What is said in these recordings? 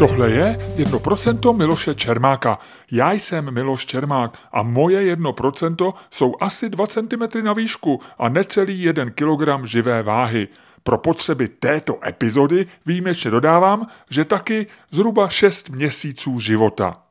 Tohle je 1% Miloše Čermáka. Já jsem Miloš Čermák a moje 1% jsou asi 2 cm na výšku a necelý 1 kg živé váhy. Pro potřeby této epizody výjimečně dodávám, že taky zhruba 6 měsíců života.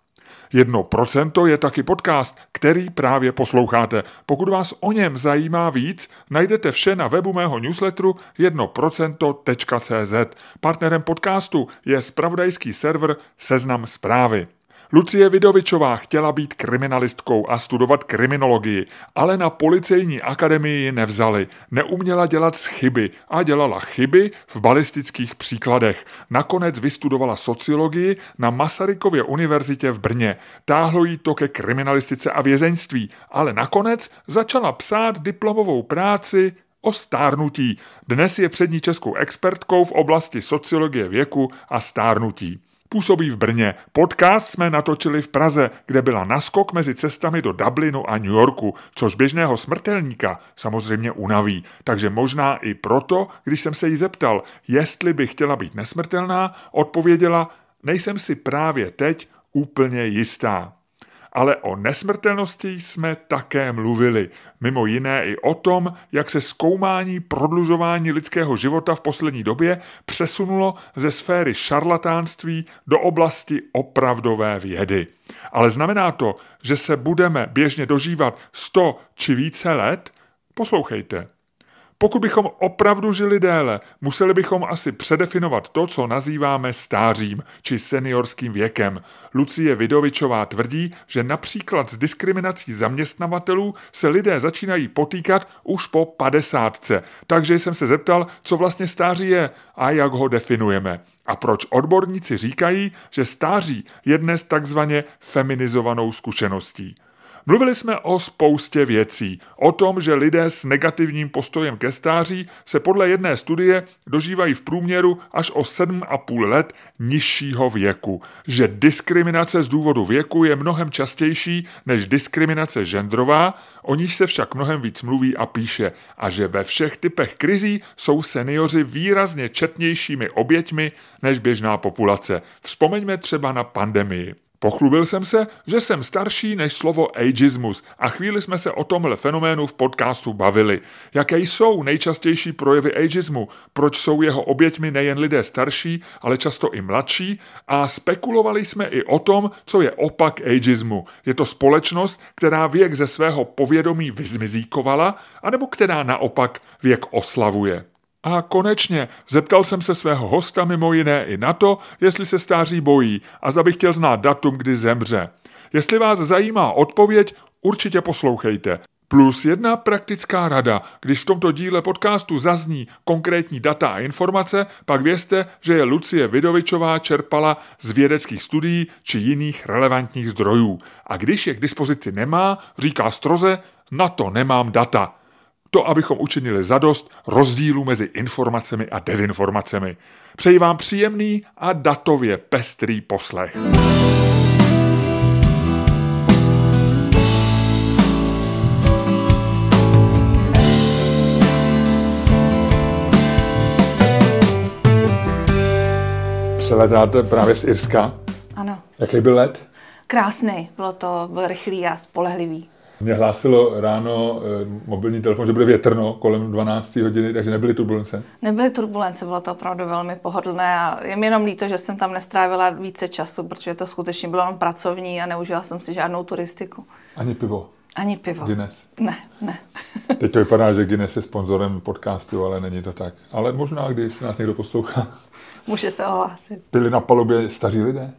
Jedno procento je taky podcast, který právě posloucháte. Pokud vás o něm zajímá víc, najdete vše na webu mého newsletteru jednoprocento.cz. Partnerem podcastu je spravodajský server Seznam zprávy. Lucie Vidovičová chtěla být kriminalistkou a studovat kriminologii, ale na policejní akademii ji nevzali. Neuměla dělat chyby a dělala chyby v balistických příkladech. Nakonec vystudovala sociologii na Masarykově univerzitě v Brně. Táhlo jí to ke kriminalistice a vězeňství, ale nakonec začala psát diplomovou práci o stárnutí. Dnes je přední českou expertkou v oblasti sociologie věku a stárnutí. Působí v Brně. Podcast jsme natočili v Praze, kde byla naskok mezi cestami do Dublinu a New Yorku, což běžného smrtelníka samozřejmě unaví. Takže možná i proto, když jsem se jí zeptal, jestli by chtěla být nesmrtelná, odpověděla, nejsem si právě teď úplně jistá ale o nesmrtelnosti jsme také mluvili. Mimo jiné i o tom, jak se zkoumání prodlužování lidského života v poslední době přesunulo ze sféry šarlatánství do oblasti opravdové vědy. Ale znamená to, že se budeme běžně dožívat 100 či více let? Poslouchejte. Pokud bychom opravdu žili déle, museli bychom asi předefinovat to, co nazýváme stářím či seniorským věkem. Lucie Vidovičová tvrdí, že například s diskriminací zaměstnavatelů se lidé začínají potýkat už po padesátce. Takže jsem se zeptal, co vlastně stáří je a jak ho definujeme. A proč odborníci říkají, že stáří je dnes takzvaně feminizovanou zkušeností. Mluvili jsme o spoustě věcí. O tom, že lidé s negativním postojem ke stáří se podle jedné studie dožívají v průměru až o 7,5 let nižšího věku. Že diskriminace z důvodu věku je mnohem častější než diskriminace genderová, o níž se však mnohem víc mluví a píše. A že ve všech typech krizí jsou seniori výrazně četnějšími oběťmi než běžná populace. Vzpomeňme třeba na pandemii. Pochlubil jsem se, že jsem starší než slovo ageismus a chvíli jsme se o tomhle fenoménu v podcastu bavili. Jaké jsou nejčastější projevy ageismu, proč jsou jeho oběťmi nejen lidé starší, ale často i mladší a spekulovali jsme i o tom, co je opak ageismu. Je to společnost, která věk ze svého povědomí vyzmizíkovala, anebo která naopak věk oslavuje. A konečně zeptal jsem se svého hosta mimo jiné i na to, jestli se stáří bojí a zda bych chtěl znát datum, kdy zemře. Jestli vás zajímá odpověď, určitě poslouchejte. Plus jedna praktická rada. Když v tomto díle podcastu zazní konkrétní data a informace, pak vězte, že je Lucie Vidovičová čerpala z vědeckých studií či jiných relevantních zdrojů. A když je k dispozici nemá, říká stroze, na to nemám data. To, abychom učinili zadost rozdílu mezi informacemi a dezinformacemi. Přeji vám příjemný a datově pestrý poslech. Přeletáte právě z Irska? Ano. Jaký byl let? Krásný, bylo to byl rychlý a spolehlivý. Mě hlásilo ráno e, mobilní telefon, že bude větrno kolem 12 hodiny, takže nebyly turbulence. Nebyly turbulence, bylo to opravdu velmi pohodlné a je mi jenom líto, že jsem tam nestrávila více času, protože to skutečně bylo jenom pracovní a neužila jsem si žádnou turistiku. Ani pivo? Ani pivo. Guinness? Ne, ne. Teď to vypadá, že Guinness je sponzorem podcastu, ale není to tak. Ale možná, když nás někdo poslouchá. Může se ohlásit. Byli na palubě staří lidé?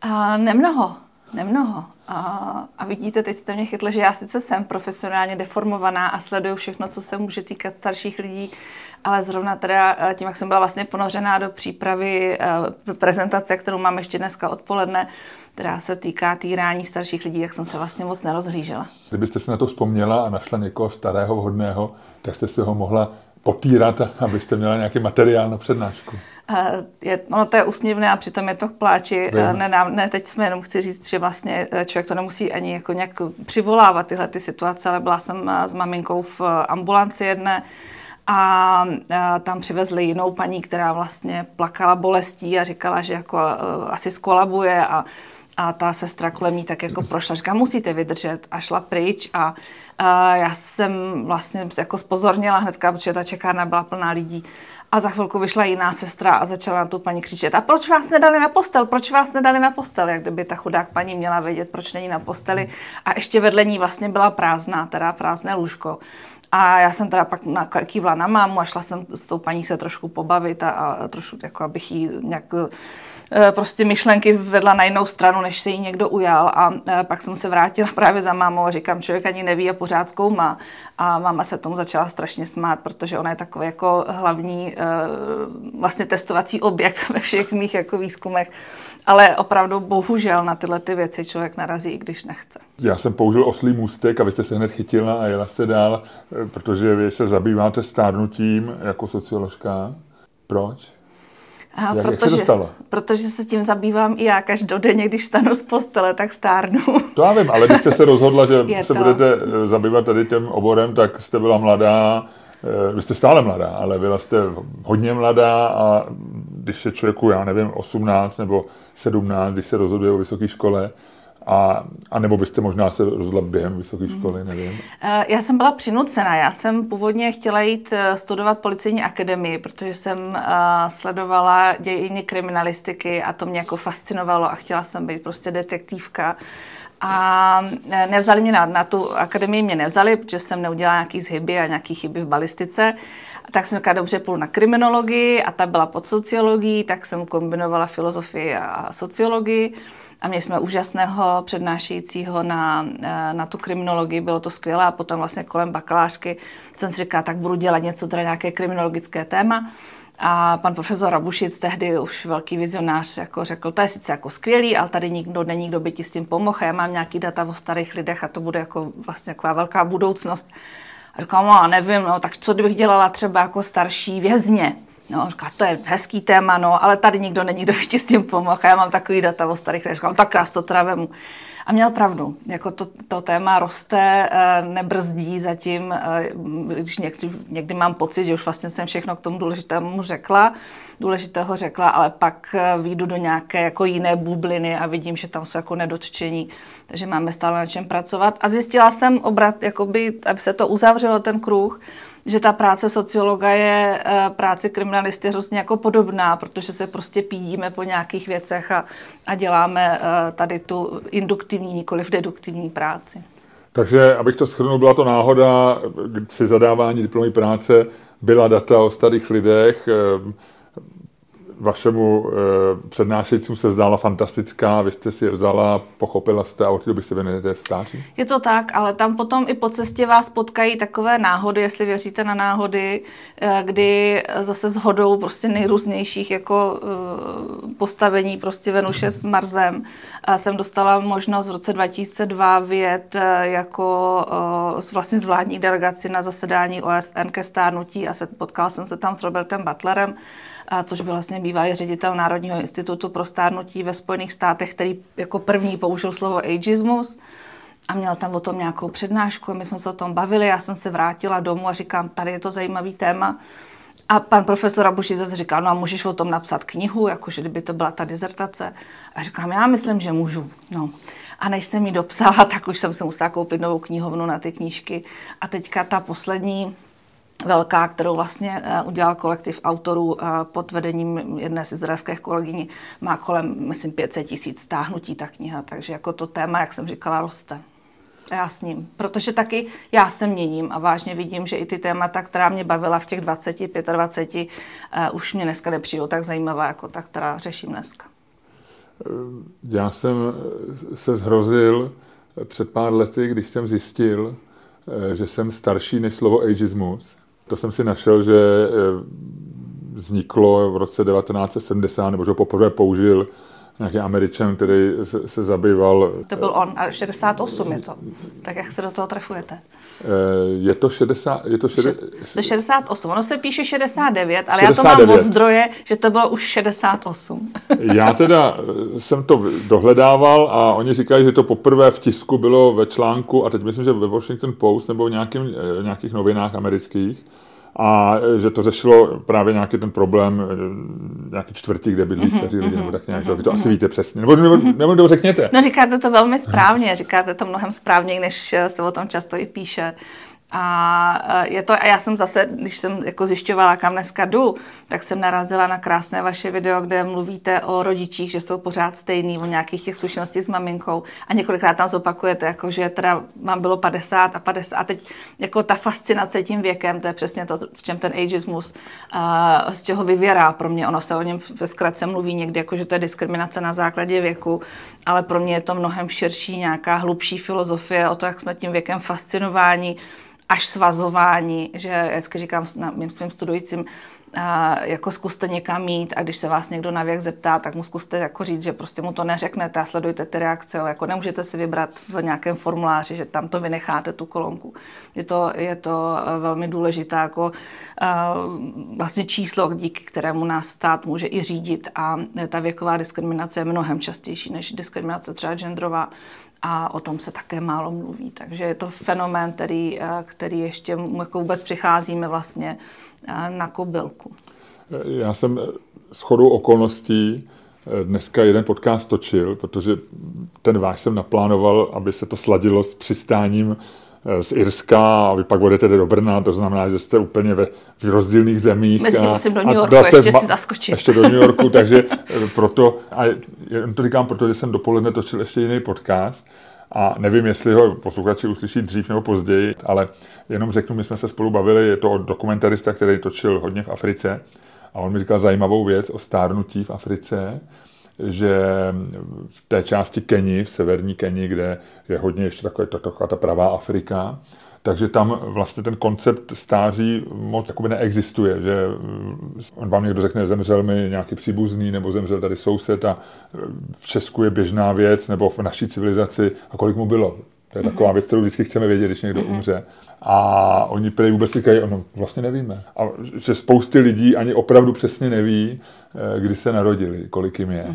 A nemnoho. Nemnoho. A, a vidíte, teď jste mě chytli, že já sice jsem profesionálně deformovaná a sleduju všechno, co se může týkat starších lidí, ale zrovna teda eh, tím, jak jsem byla vlastně ponořená do přípravy eh, prezentace, kterou mám ještě dneska odpoledne, která se týká týrání starších lidí, jak jsem se vlastně moc nerozhlížela. Kdybyste si na to vzpomněla a našla někoho starého, vhodného, tak jste si ho mohla potírat, abyste měla nějaký materiál na přednášku. Je, ono to je úsměvné a přitom je to k pláči. Ne, ne, teď jsme jenom chci říct, že vlastně eh, člověk to nemusí ani jako nějak přivolávat tyhle ty situace, ale byla jsem eh, s maminkou v ambulanci jedné a tam přivezli jinou paní, která vlastně plakala bolestí a říkala, že jako asi skolabuje a a ta sestra kolem ní tak jako prošla, říká, musíte vydržet. A šla pryč a, a já jsem vlastně jako spozornila hnedka, protože ta čekárna byla plná lidí. A za chvilku vyšla jiná sestra a začala na tu paní křičet, a proč vás nedali na postel, proč vás nedali na postel, jak kdyby ta chudák paní měla vědět, proč není na posteli. A ještě vedle ní vlastně byla prázdná, teda prázdné lůžko. A já jsem teda pak kývla na mámu a šla jsem s tou paní se trošku pobavit a, a trošku jako abych jí nějak prostě myšlenky vedla na jinou stranu, než se jí někdo ujal a eh, pak jsem se vrátila právě za mámou a říkám, člověk ani neví a pořád zkoumá. A máma se tomu začala strašně smát, protože ona je takový jako hlavní eh, vlastně testovací objekt ve všech mých jako výzkumech. Ale opravdu bohužel na tyhle ty věci člověk narazí, i když nechce. Já jsem použil oslý můstek a vy jste se hned chytila a jela jste dál, protože vy se zabýváte stárnutím jako socioložka. Proč? A jak, protože, jak se dostala? Protože se tím zabývám i já každodenně, když stanu z postele, tak stárnu. To já vím, ale když jste se rozhodla, že Je se to. budete eh, zabývat tady tím oborem, tak jste byla mladá, eh, vy jste stále mladá, ale byla jste hodně mladá a když je člověku, já nevím, 18 nebo 17, když se rozhoduje o vysoké škole, a, a nebo byste možná se rozhodla během vysoké hmm. školy, nevím. Eh, já jsem byla přinucena. Já jsem původně chtěla jít eh, studovat policejní akademii, protože jsem uh, sledovala dějiny kriminalistiky a to mě jako fascinovalo a chtěla jsem být prostě detektivka. A nevzali mě na, na tu akademii, mě nevzali, protože jsem neudělala nějaký zhyby a nějaký chyby v balistice. Tak jsem říkala, dobře, půjdu na kriminologii a ta byla pod sociologií, tak jsem kombinovala filozofii a sociologii. A měli jsme úžasného přednášejícího na, eh, na tu kriminologii, bylo to skvělé. A potom vlastně kolem bakalářky jsem si říkala, tak budu dělat něco, teda nějaké kriminologické téma. A pan profesor Rabušic, tehdy už velký vizionář, jako řekl, to je sice jako skvělý, ale tady nikdo není, kdo by ti s tím pomohl. Já mám nějaký data o starých lidech a to bude jako vlastně taková velká budoucnost. A říkám, no, nevím, no, tak co kdybych dělala třeba jako starší vězně? No, říká, to je hezký téma, no, ale tady nikdo není, kdo by ti s tím pomohl. Já mám takový data o starých lidech. Říkám, tak já to teda vemu. A měl pravdu, jako to, to téma roste, eh, nebrzdí zatím, eh, když někdy, někdy mám pocit, že už vlastně jsem všechno k tomu důležitému řekla, důležitého řekla, ale pak eh, výjdu do nějaké jako jiné bubliny a vidím, že tam jsou jako nedotčení, takže máme stále na čem pracovat. A zjistila jsem obrat, jakoby, aby se to uzavřelo ten kruh, že ta práce sociologa je eh, práce kriminalisty hrozně jako podobná, protože se prostě pídíme po nějakých věcech a, a děláme eh, tady tu induktivní, nikoli v deduktivní práci. Takže, abych to shrnul, byla to náhoda při zadávání diplomové práce, byla data o starých lidech, vašemu e, přednášejícímu se zdála fantastická, vy jste si je vzala, pochopila jste a od té doby se věnujete stáří? Je to tak, ale tam potom i po cestě vás potkají takové náhody, jestli věříte na náhody, e, kdy zase s hodou prostě nejrůznějších jako e, postavení prostě Venuše s Marzem a jsem dostala možnost v roce 2002 vyjet jako e, vlastně z vládní delegaci na zasedání OSN ke stárnutí a se, potkala jsem se tam s Robertem Butlerem, což byl vlastně bývalý ředitel Národního institutu pro stárnutí ve Spojených státech, který jako první použil slovo ageismus a měl tam o tom nějakou přednášku a my jsme se o tom bavili, já jsem se vrátila domů a říkám, tady je to zajímavý téma. A pan profesor Abuši zase říkal, no a můžeš o tom napsat knihu, jakože kdyby to byla ta dizertace. A říkám, já myslím, že můžu. No. A než jsem ji dopsala, tak už jsem se musela koupit novou knihovnu na ty knížky. A teďka ta poslední velká, kterou vlastně eh, udělal kolektiv autorů eh, pod vedením jedné z izraelských kolegyní, má kolem, myslím, 500 tisíc stáhnutí ta kniha, takže jako to téma, jak jsem říkala, roste. Já s ním, protože taky já se měním a vážně vidím, že i ty témata, která mě bavila v těch 20, 25, uh, už mě dneska nepřijdou tak zajímavá, jako ta, která řeším dneska. Já jsem se zhrozil před pár lety, když jsem zjistil, že jsem starší než slovo ageismus to jsem si našel, že eh, vzniklo v roce 1970, nebo že ho poprvé použil nějaký američan, který se, se zabýval... To byl on, a 68 je to. Tak jak se do toho trefujete? Eh, je to 60... Je to 60 to 68. Ono se píše 69, ale 69. já to mám od zdroje, že to bylo už 68. já teda eh, jsem to dohledával a oni říkají, že to poprvé v tisku bylo ve článku, a teď myslím, že ve Washington Post nebo v nějakým, nějakých novinách amerických, a že to řešilo právě nějaký ten problém, eh, nějaký čtvrtí, kde bydlí mm-hmm, staří lidi, nebo tak nějak, mm-hmm, vy to mm-hmm. asi víte přesně, nebo, nebo, mm-hmm. nebo to řekněte. No říkáte to velmi správně, říkáte to mnohem správněji, než se o tom často i píše. A je to, a já jsem zase, když jsem jako zjišťovala, kam dneska jdu, tak jsem narazila na krásné vaše video, kde mluvíte o rodičích, že jsou pořád stejný, o nějakých těch zkušeností s maminkou. A několikrát tam zopakujete, jako že teda mám bylo 50 a 50 a teď jako ta fascinace tím věkem, to je přesně to, v čem ten ageismus, uh, z čeho vyvěrá pro mě, ono se o něm ve zkratce mluví někdy, jako že to je diskriminace na základě věku, ale pro mě je to mnohem širší, nějaká hlubší filozofie o to, jak jsme tím věkem fascinováni, až svazování, že já vždycky říkám mým svým studujícím, jako zkuste někam mít a když se vás někdo na věk zeptá, tak mu zkuste jako říct, že prostě mu to neřeknete a sledujte ty reakce. Jako nemůžete si vybrat v nějakém formuláři, že tam to vynecháte, tu kolonku. Je to, je to e, velmi důležité jako uh, vlastně číslo, díky kterému nás stát může i řídit a ta věková diskriminace je mnohem častější než diskriminace třeba genderová a o tom se také málo mluví. Takže je to fenomén, který, e, který ještě jako vůbec přicházíme vlastně na kobylku. Já jsem s chodou okolností eh, dneska jeden podcast točil, protože ten váš jsem naplánoval, aby se to sladilo s přistáním eh, z Irska a vy pak budete do Brna, to znamená, že jste úplně ve, v rozdílných zemích. Mezi tím musím do New Yorku, ještě si zaskočit. Ještě do New Yorku, takže eh, proto, a jen to říkám, protože jsem dopoledne točil ještě jiný podcast, a nevím, jestli ho posluchači uslyší dřív nebo později, ale jenom řeknu, my jsme se spolu bavili, je to dokumentarista, který točil hodně v Africe a on mi říkal zajímavou věc o stárnutí v Africe, že v té části Keni, v severní Keni, kde je hodně ještě takové, taková ta pravá Afrika, takže tam vlastně ten koncept stáří moc jakoby neexistuje, že on vám někdo řekne, zemřel mi nějaký příbuzný, nebo zemřel tady soused a v Česku je běžná věc, nebo v naší civilizaci, a kolik mu bylo. To je taková věc, kterou vždycky chceme vědět, když někdo umře. A oni prý vůbec říkají, ono vlastně nevíme. A že spousty lidí ani opravdu přesně neví, eh, kdy se narodili, kolik jim je.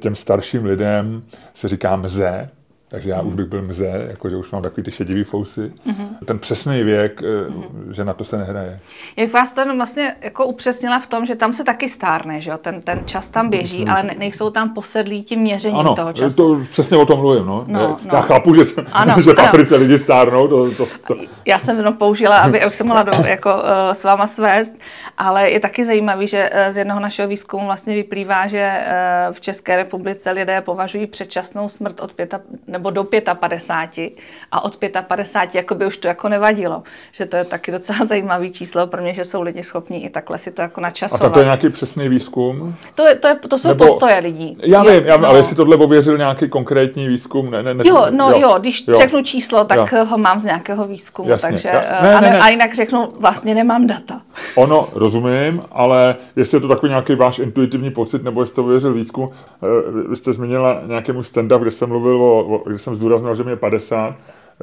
Těm starším lidem se říká mze, takže já mm. už bych byl mze, jakože už mám takový ty šedivý fousy. Mm-hmm. Ten přesný věk, mm-hmm. že na to se nehraje. Jak vás to vlastně jako upřesnila v tom, že tam se taky stárne, že jo? Ten, ten čas tam běží, Myslím, ale ne, nejsou tam posedlí tím měřením ano, toho času. to přesně o tom mluvím, no. no, no. Já chápu, že, ano, že v Africe lidi stárnou, to, to, to. Já jsem jenom použila, aby, abych se mohla do, jako, uh, s váma svést, ale je taky zajímavý, že z jednoho našeho výzkumu vlastně vyplývá, že v České republice lidé považují předčasnou smrt od pěta, nebo nebo do 55 a od 55 jako by už to jako nevadilo. Že to je taky docela zajímavý číslo pro mě, že jsou lidi schopní i takhle si to jako načasovat. A to je nějaký přesný výzkum? To, je, to, je, to jsou nebo... postoje lidí. Já vím, já, no. ale jestli tohle ověřil nějaký konkrétní výzkum? Ne, ne, ne, jo, no jo, jo když jo. řeknu číslo, tak jo. ho mám z nějakého výzkumu, Jasně. takže já, ne, ne, ne. a jinak řeknu, vlastně nemám data. Ono, rozumím, ale jestli je to takový nějaký váš intuitivní pocit, nebo jestli to ověřil výzkum, eh, vy jste zmínila nějakému stand-up, kde jsem mluvil o, o když jsem zdůraznil, že mi je 50,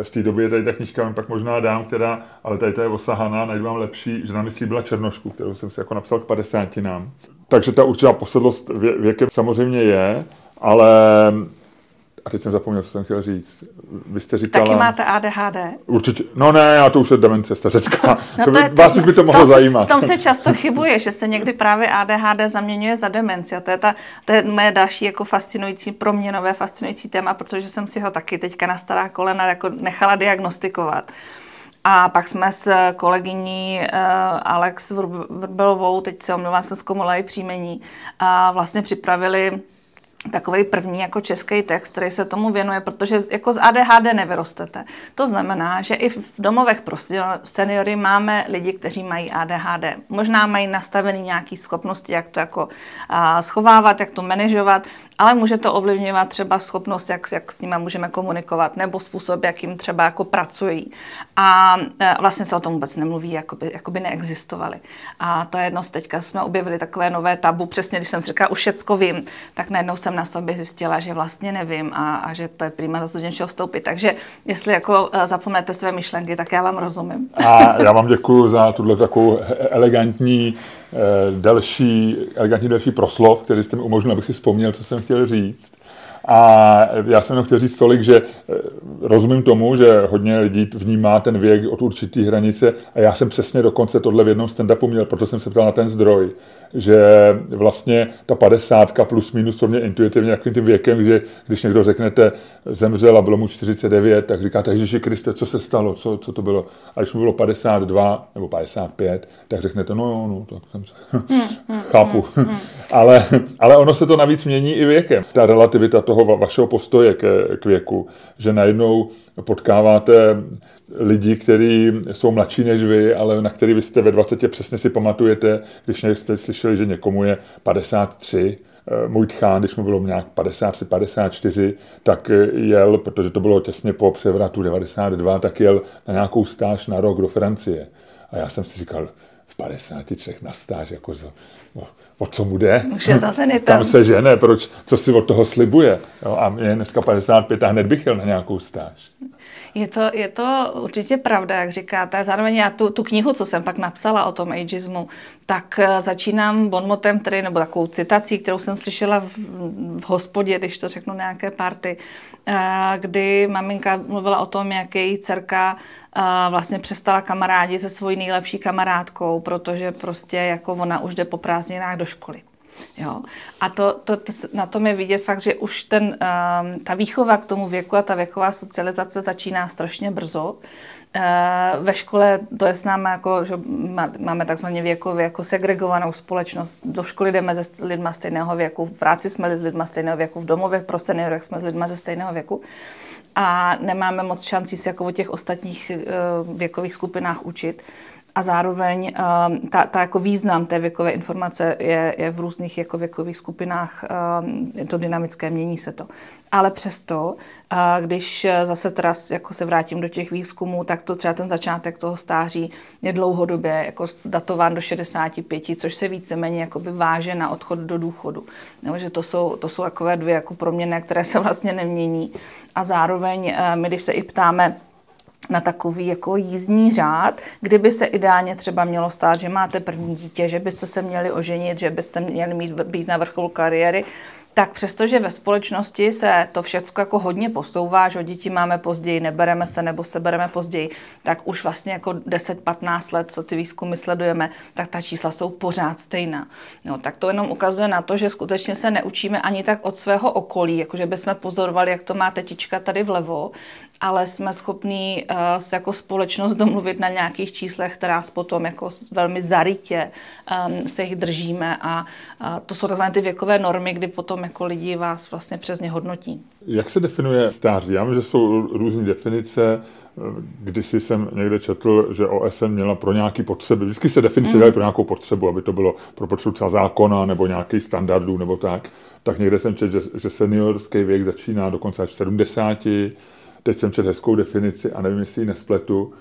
v té době tady ta knížka pak možná dám, která, ale tady to je osahaná, najdu vám lepší, že nám myslí byla Černošku, kterou jsem si jako napsal k 50 nám. Takže ta určitá posedlost vě, věkem samozřejmě je, ale a teď jsem zapomněl, co jsem chtěl říct. Vy jste říkala... Taky máte ADHD? Určitě. No ne, já to už je demence stařecká. no to, to je, vás už by to mohlo to, zajímat. V tom se často chybuje, že se někdy právě ADHD zaměňuje za demenci. A to je, ta, to je moje další jako fascinující, pro mě nové fascinující téma, protože jsem si ho taky teďka na stará kolena jako nechala diagnostikovat. A pak jsme s kolegyní uh, Alex Vrbelovou, teď se omlouvám, jsem zkomula i příjmení, a vlastně připravili takový první jako český text, který se tomu věnuje, protože jako z ADHD nevyrostete. To znamená, že i v domovech pro seniory máme lidi, kteří mají ADHD. Možná mají nastavený nějaký schopnosti, jak to jako schovávat, jak to manažovat, ale může to ovlivňovat třeba schopnost, jak, jak s nimi můžeme komunikovat, nebo způsob, jakým třeba jako pracují. A e, vlastně se o tom vůbec nemluví, jako by, jako by neexistovali. A to je jedno, teďka jsme objevili takové nové tabu, přesně když jsem říkala, už všecko vím, tak najednou jsem na sobě zjistila, že vlastně nevím a, a že to je prýma za něčeho vstoupit. Takže jestli jako e, zapomnete své myšlenky, tak já vám rozumím. A já vám děkuji za tuhle takovou elegantní Eh, delší, elegantní delší proslov, který jste mi umožnil, abych si vzpomněl, co jsem chtěl říct. A já jsem jenom chtěl říct tolik, že eh, rozumím tomu, že hodně lidí vnímá ten věk od určitý hranice a já jsem přesně dokonce tohle v jednom stand-upu měl, proto jsem se ptal na ten zdroj, že vlastně ta padesátka plus minus pro mě intuitivně jakým tím věkem, že když někdo řeknete zemřel a bylo mu 49, tak říkáte, Ježiši Kriste, co se stalo, co, co to bylo. A když mu bylo 52 nebo 55, tak řeknete, no jo, no, tak jsem hmm, hmm, chápu. Hmm. ale, ale ono se to navíc mění i věkem. Ta relativita toho vašeho postoje k, k věku, že najednou potkáváte lidi, kteří jsou mladší než vy, ale na který vy jste ve 20 přesně si pamatujete, když jste slyšeli, že někomu je 53, eh, můj tchán, když mu bylo nějak 53, 54, tak jel, protože to bylo těsně po převratu 92, tak jel na nějakou stáž na rok do Francie. A já jsem si říkal, v 53 na stáž, jako za, o, o co mu jde? Už je zase tam. tam se žene, proč, co si od toho slibuje. Jo, a mě je dneska 55 a hned bych jel na nějakou stáž. Je to, je to určitě pravda, jak říkáte. Zároveň já tu, tu knihu, co jsem pak napsala o tom ageismu, tak eh, začínám bonmotem, který, nebo takovou citací, kterou jsem slyšela v, v hospodě, když to řeknu nějaké party, eh, kdy maminka mluvila o tom, jak její dcerka eh, vlastně přestala kamarádi se svojí nejlepší kamarádkou, protože prostě jako ona už jde po prázdninách do školy. Jo. A to, to, to, na tom je vidět fakt, že už ten, um, ta výchova k tomu věku a ta věková socializace začíná strašně brzo. Uh, ve škole to je s námi jako, že máme takzvaně věkově jako segregovanou společnost. Do školy jdeme se lidma stejného věku, v práci jsme s lidma stejného věku, v domově pro seniory jsme s lidma ze stejného věku a nemáme moc šancí se jako o těch ostatních uh, věkových skupinách učit a zároveň um, ta, ta jako význam té věkové informace je, je v různých jako věkových skupinách, um, je to dynamické, mění se to. Ale přesto, uh, když zase teda jako se vrátím do těch výzkumů, tak to třeba ten začátek toho stáří je dlouhodobě jako datován do 65, což se víceméně váže na odchod do důchodu. Nebo, že to jsou, to jsou takové dvě jako proměny, které se vlastně nemění. A zároveň uh, my, když se i ptáme, na takový jako jízdní řád, kdyby se ideálně třeba mělo stát, že máte první dítě, že byste se měli oženit, že byste měli mít, být na vrcholu kariéry, tak přestože ve společnosti se to všechno jako hodně posouvá, že děti máme později, nebereme se nebo se bereme později, tak už vlastně jako 10-15 let, co ty výzkumy sledujeme, tak ta čísla jsou pořád stejná. No, tak to jenom ukazuje na to, že skutečně se neučíme ani tak od svého okolí, jakože bychom pozorovali, jak to má tetička tady vlevo, ale jsme schopní uh, se jako společnost domluvit na nějakých číslech, která potom jako velmi zarytě um, se jich držíme a uh, to jsou takové ty věkové normy, kdy potom jako lidi vás vlastně přesně hodnotí. Jak se definuje stáří? Já vím, že jsou různé definice. Kdysi jsem někde četl, že OSN měla pro nějaké potřeby, vždycky se definice mm. dělaly pro nějakou potřebu, aby to bylo pro potřebu třeba zákona nebo nějaký standardů nebo tak. Tak někde jsem četl, že, že seniorský věk začíná dokonce až v 70, teď jsem četl hezkou definici a nevím, jestli ji nespletu,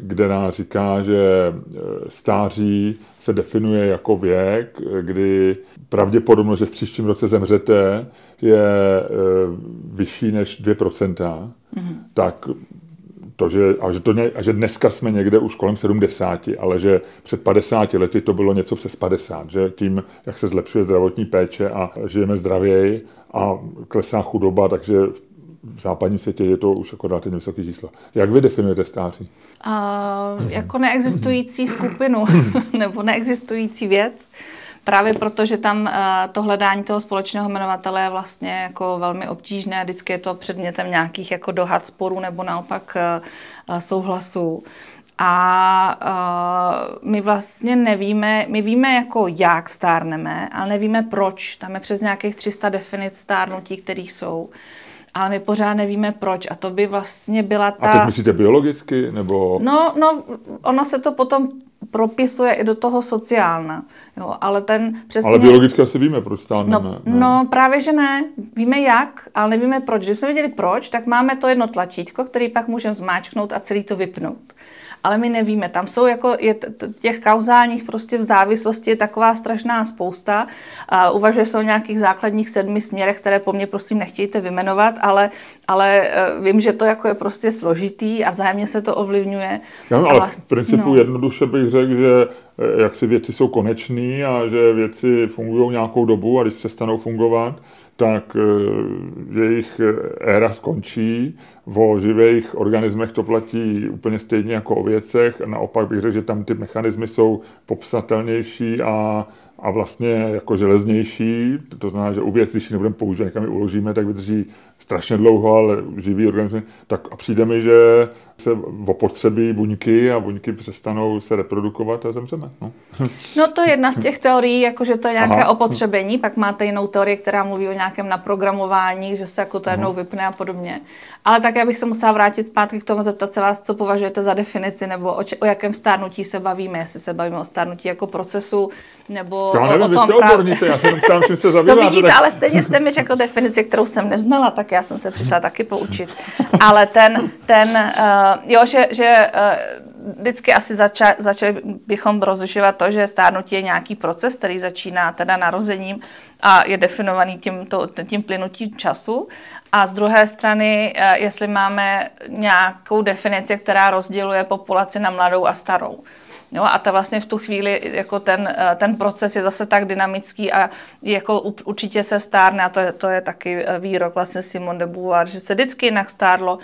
kde nám říká, že e, stáří se definuje jako věk, kdy pravděpodobnost, že v příštím roce zemřete, je e, vyšší než 2%, mm-hmm. tak to, že, a, že to a že dneska jsme někde už kolem 70, ale že před 50 lety to bylo něco přes 50, že tím, jak se zlepšuje zdravotní péče a žijeme zdravěji a klesá chudoba, takže v západním světě je to už jako relativně vysoké číslo. Jak vy definujete stáří? Uh, jako neexistující skupinu nebo neexistující věc. Právě proto, že tam to hledání toho společného jmenovatele je vlastně jako velmi obtížné. Vždycky je to předmětem nějakých jako dohad, sporů nebo naopak uh, souhlasů. A my vlastně nevíme, my víme jako jak stárneme, ale nevíme proč. Tam je přes nějakých 300 definic stárnutí, kterých jsou ale my pořád nevíme proč. A to by vlastně byla ta... A teď myslíte biologicky, nebo... No, no, ono se to potom propisuje i do toho sociálna. Jo, ale ten přesně... Ale biologicky asi víme, proč stárneme. No, ne? no, právě, že ne. Víme jak, ale nevíme proč. Když jsme věděli proč, tak máme to jedno tlačítko, který pak můžeme zmáčknout a celý to vypnout ale my nevíme. Tam jsou jako je těch kauzálních prostě v závislosti je taková strašná spousta. A uvažuje se o nějakých základních sedmi směrech, které po mně prosím nechtějte vymenovat, ale, ale e, vím, že to jako je prostě složitý a vzájemně se to ovlivňuje. Já, ale v principu no. jednoduše bych řekl, že e, jak si věci jsou konečný a že věci fungují nějakou dobu a když přestanou fungovat, tak eh, jejich éra skončí. O živých organismech to platí úplně stejně jako o věcech. Naopak bych řekl, že tam ty mechanismy jsou popsatelnější a a vlastně jako železnější, to znamená, že u věc, když nebudeme používat, někam ji uložíme, tak vydrží strašně dlouho, ale živý organismy, tak a přijde mi, že se opotřebí buňky a buňky přestanou se reprodukovat a zemřeme. No, no to je jedna z těch teorií, jako že to je nějaké Aha. opotřebení, pak máte jinou teorii, která mluví o nějakém naprogramování, že se jako to jednou vypne a podobně. Ale tak já bych se musela vrátit zpátky k tomu, zeptat se vás, co považujete za definici, nebo o, če- o jakém stárnutí se bavíme, jestli se bavíme o stárnutí jako procesu, nebo já nevím, o, o tom vy jste odbornice, já jsem tam, čím se zabývá. No vidíte, tak... ale stejně jste mi řekl definici, kterou jsem neznala, já jsem se přišla taky poučit. Ale ten, ten uh, jo, že, že uh, vždycky asi zača, začali bychom rozlišovat to, že stárnutí je nějaký proces, který začíná teda narozením a je definovaný tím, to, tím plynutím času. A z druhé strany, uh, jestli máme nějakou definici, která rozděluje populaci na mladou a starou. Jo, a ta vlastně v tu chvíli jako ten, eh, ten proces je zase tak dynamický a jako určitě se stárne a to je, to je taky eh, výrok vlastně Simon de Beauvoir, že se vždycky jinak stárlo uh,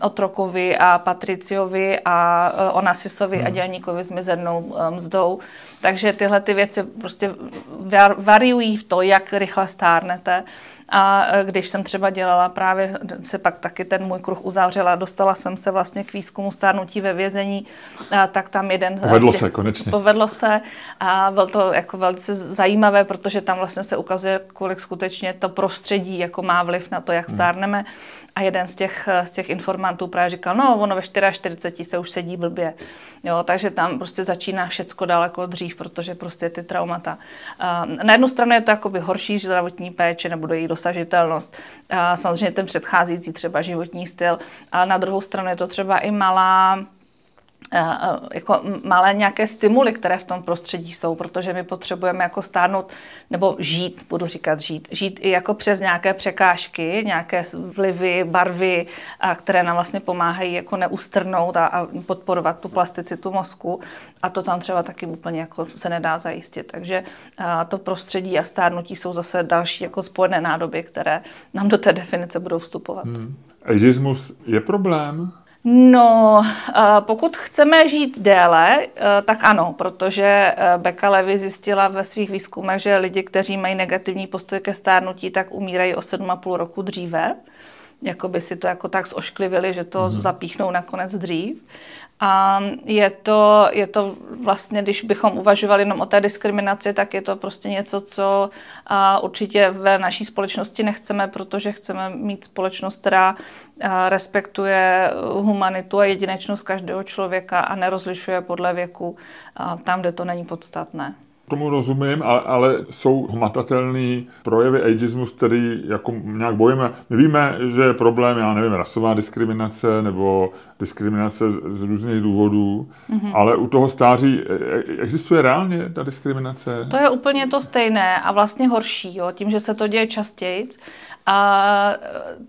Otrokovi a Patriciovi a uh, Onasisovi hmm. a dělníkovi s mizernou uh, mzdou. Takže tyhle ty věci prostě variují v to, jak rychle stárnete. A e, když jsem třeba dělala právě, se pak taky ten můj kruh uzavřela, dostala jsem se vlastně k výzkumu stárnutí ve vězení, tak tam jeden... Povedlo se, konečně. Povedlo se a bylo to jako velice zajímavé, protože tam vlastně se ukazuje, kolik skutečně to prostředí jako má vliv na to, jak hmm. stárneme. Hmm. A jeden z těch, z těch informantů právě říkal, no ono ve 44 se už sedí blbě. Jo, takže tam prostě začíná všecko daleko dřív, protože prostě ty traumata. Na jednu stranu je to jakoby horší zdravotní péče nebo její dosažitelnost. Samozřejmě ten předcházející třeba životní styl, ale na druhou stranu je to třeba i malá jako malé nějaké stimuly, které v tom prostředí jsou, protože my potřebujeme jako stárnout nebo žít, budu říkat žít, žít i jako přes nějaké překážky, nějaké vlivy, barvy, a které nám vlastně pomáhají jako neustrnout a, a podporovat tu plasticitu mozku a to tam třeba taky úplně jako se nedá zajistit. Takže a to prostředí a stárnutí jsou zase další jako spojené nádoby, které nám do té definice budou vstupovat. Hmm. Ageismus je problém? No, pokud chceme žít déle, eh, tak ano, protože eh, Becca Levy zjistila ve svých výzkumech, že lidi, kteří mají negativní postoj ke stárnutí, tak umírají o 7,5 roku dříve. Jako by si to jako tak zošklivili, že to mm-hmm. zapíchnou nakonec dřív. A je to, je to vlastně, když bychom uvažovali jenom o té diskriminaci, tak je to prostě něco, co určitě ve naší společnosti nechceme, protože chceme mít společnost, která respektuje humanitu a jedinečnost každého člověka a nerozlišuje podle věku. Tam, kde to není podstatné tomu rozumím, ale, ale jsou hmatatelné projevy ageismu, který jako nějak bojíme. My víme, že je problém, já nevím, rasová diskriminace nebo diskriminace z různých důvodů, mm-hmm. ale u toho stáří e, e, existuje reálně ta diskriminace? To je úplně to stejné a vlastně horší, jo, tím, že se to děje častěji. A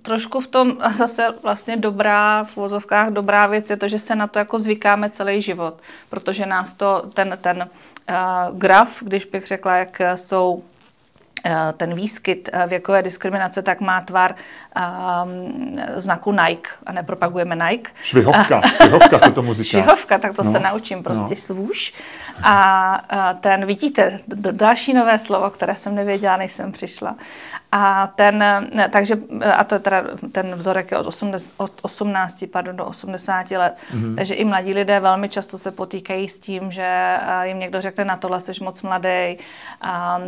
trošku v tom zase vlastně dobrá, v vozovkách dobrá věc je to, že se na to jako zvykáme celý život, protože nás to, ten, ten graf, když bych řekla, jak jsou ten výskyt eh, věkové diskriminace tak má tvar um, znaku Nike a nepropagujeme Nike. Švihovka, švihovka se tomu říká. Švihovka, tak to no. se naučím, prostě no. svůž. A, a ten, vidíte, další nové slovo, které jsem nevěděla, než jsem přišla. A ten, takže, a to je teda, ten vzorek je od, 80, od 18 pardon, do 80 let, mm-hmm. takže i mladí lidé velmi často se potýkají s tím, že jim někdo řekne, na tohle jsi moc mladý,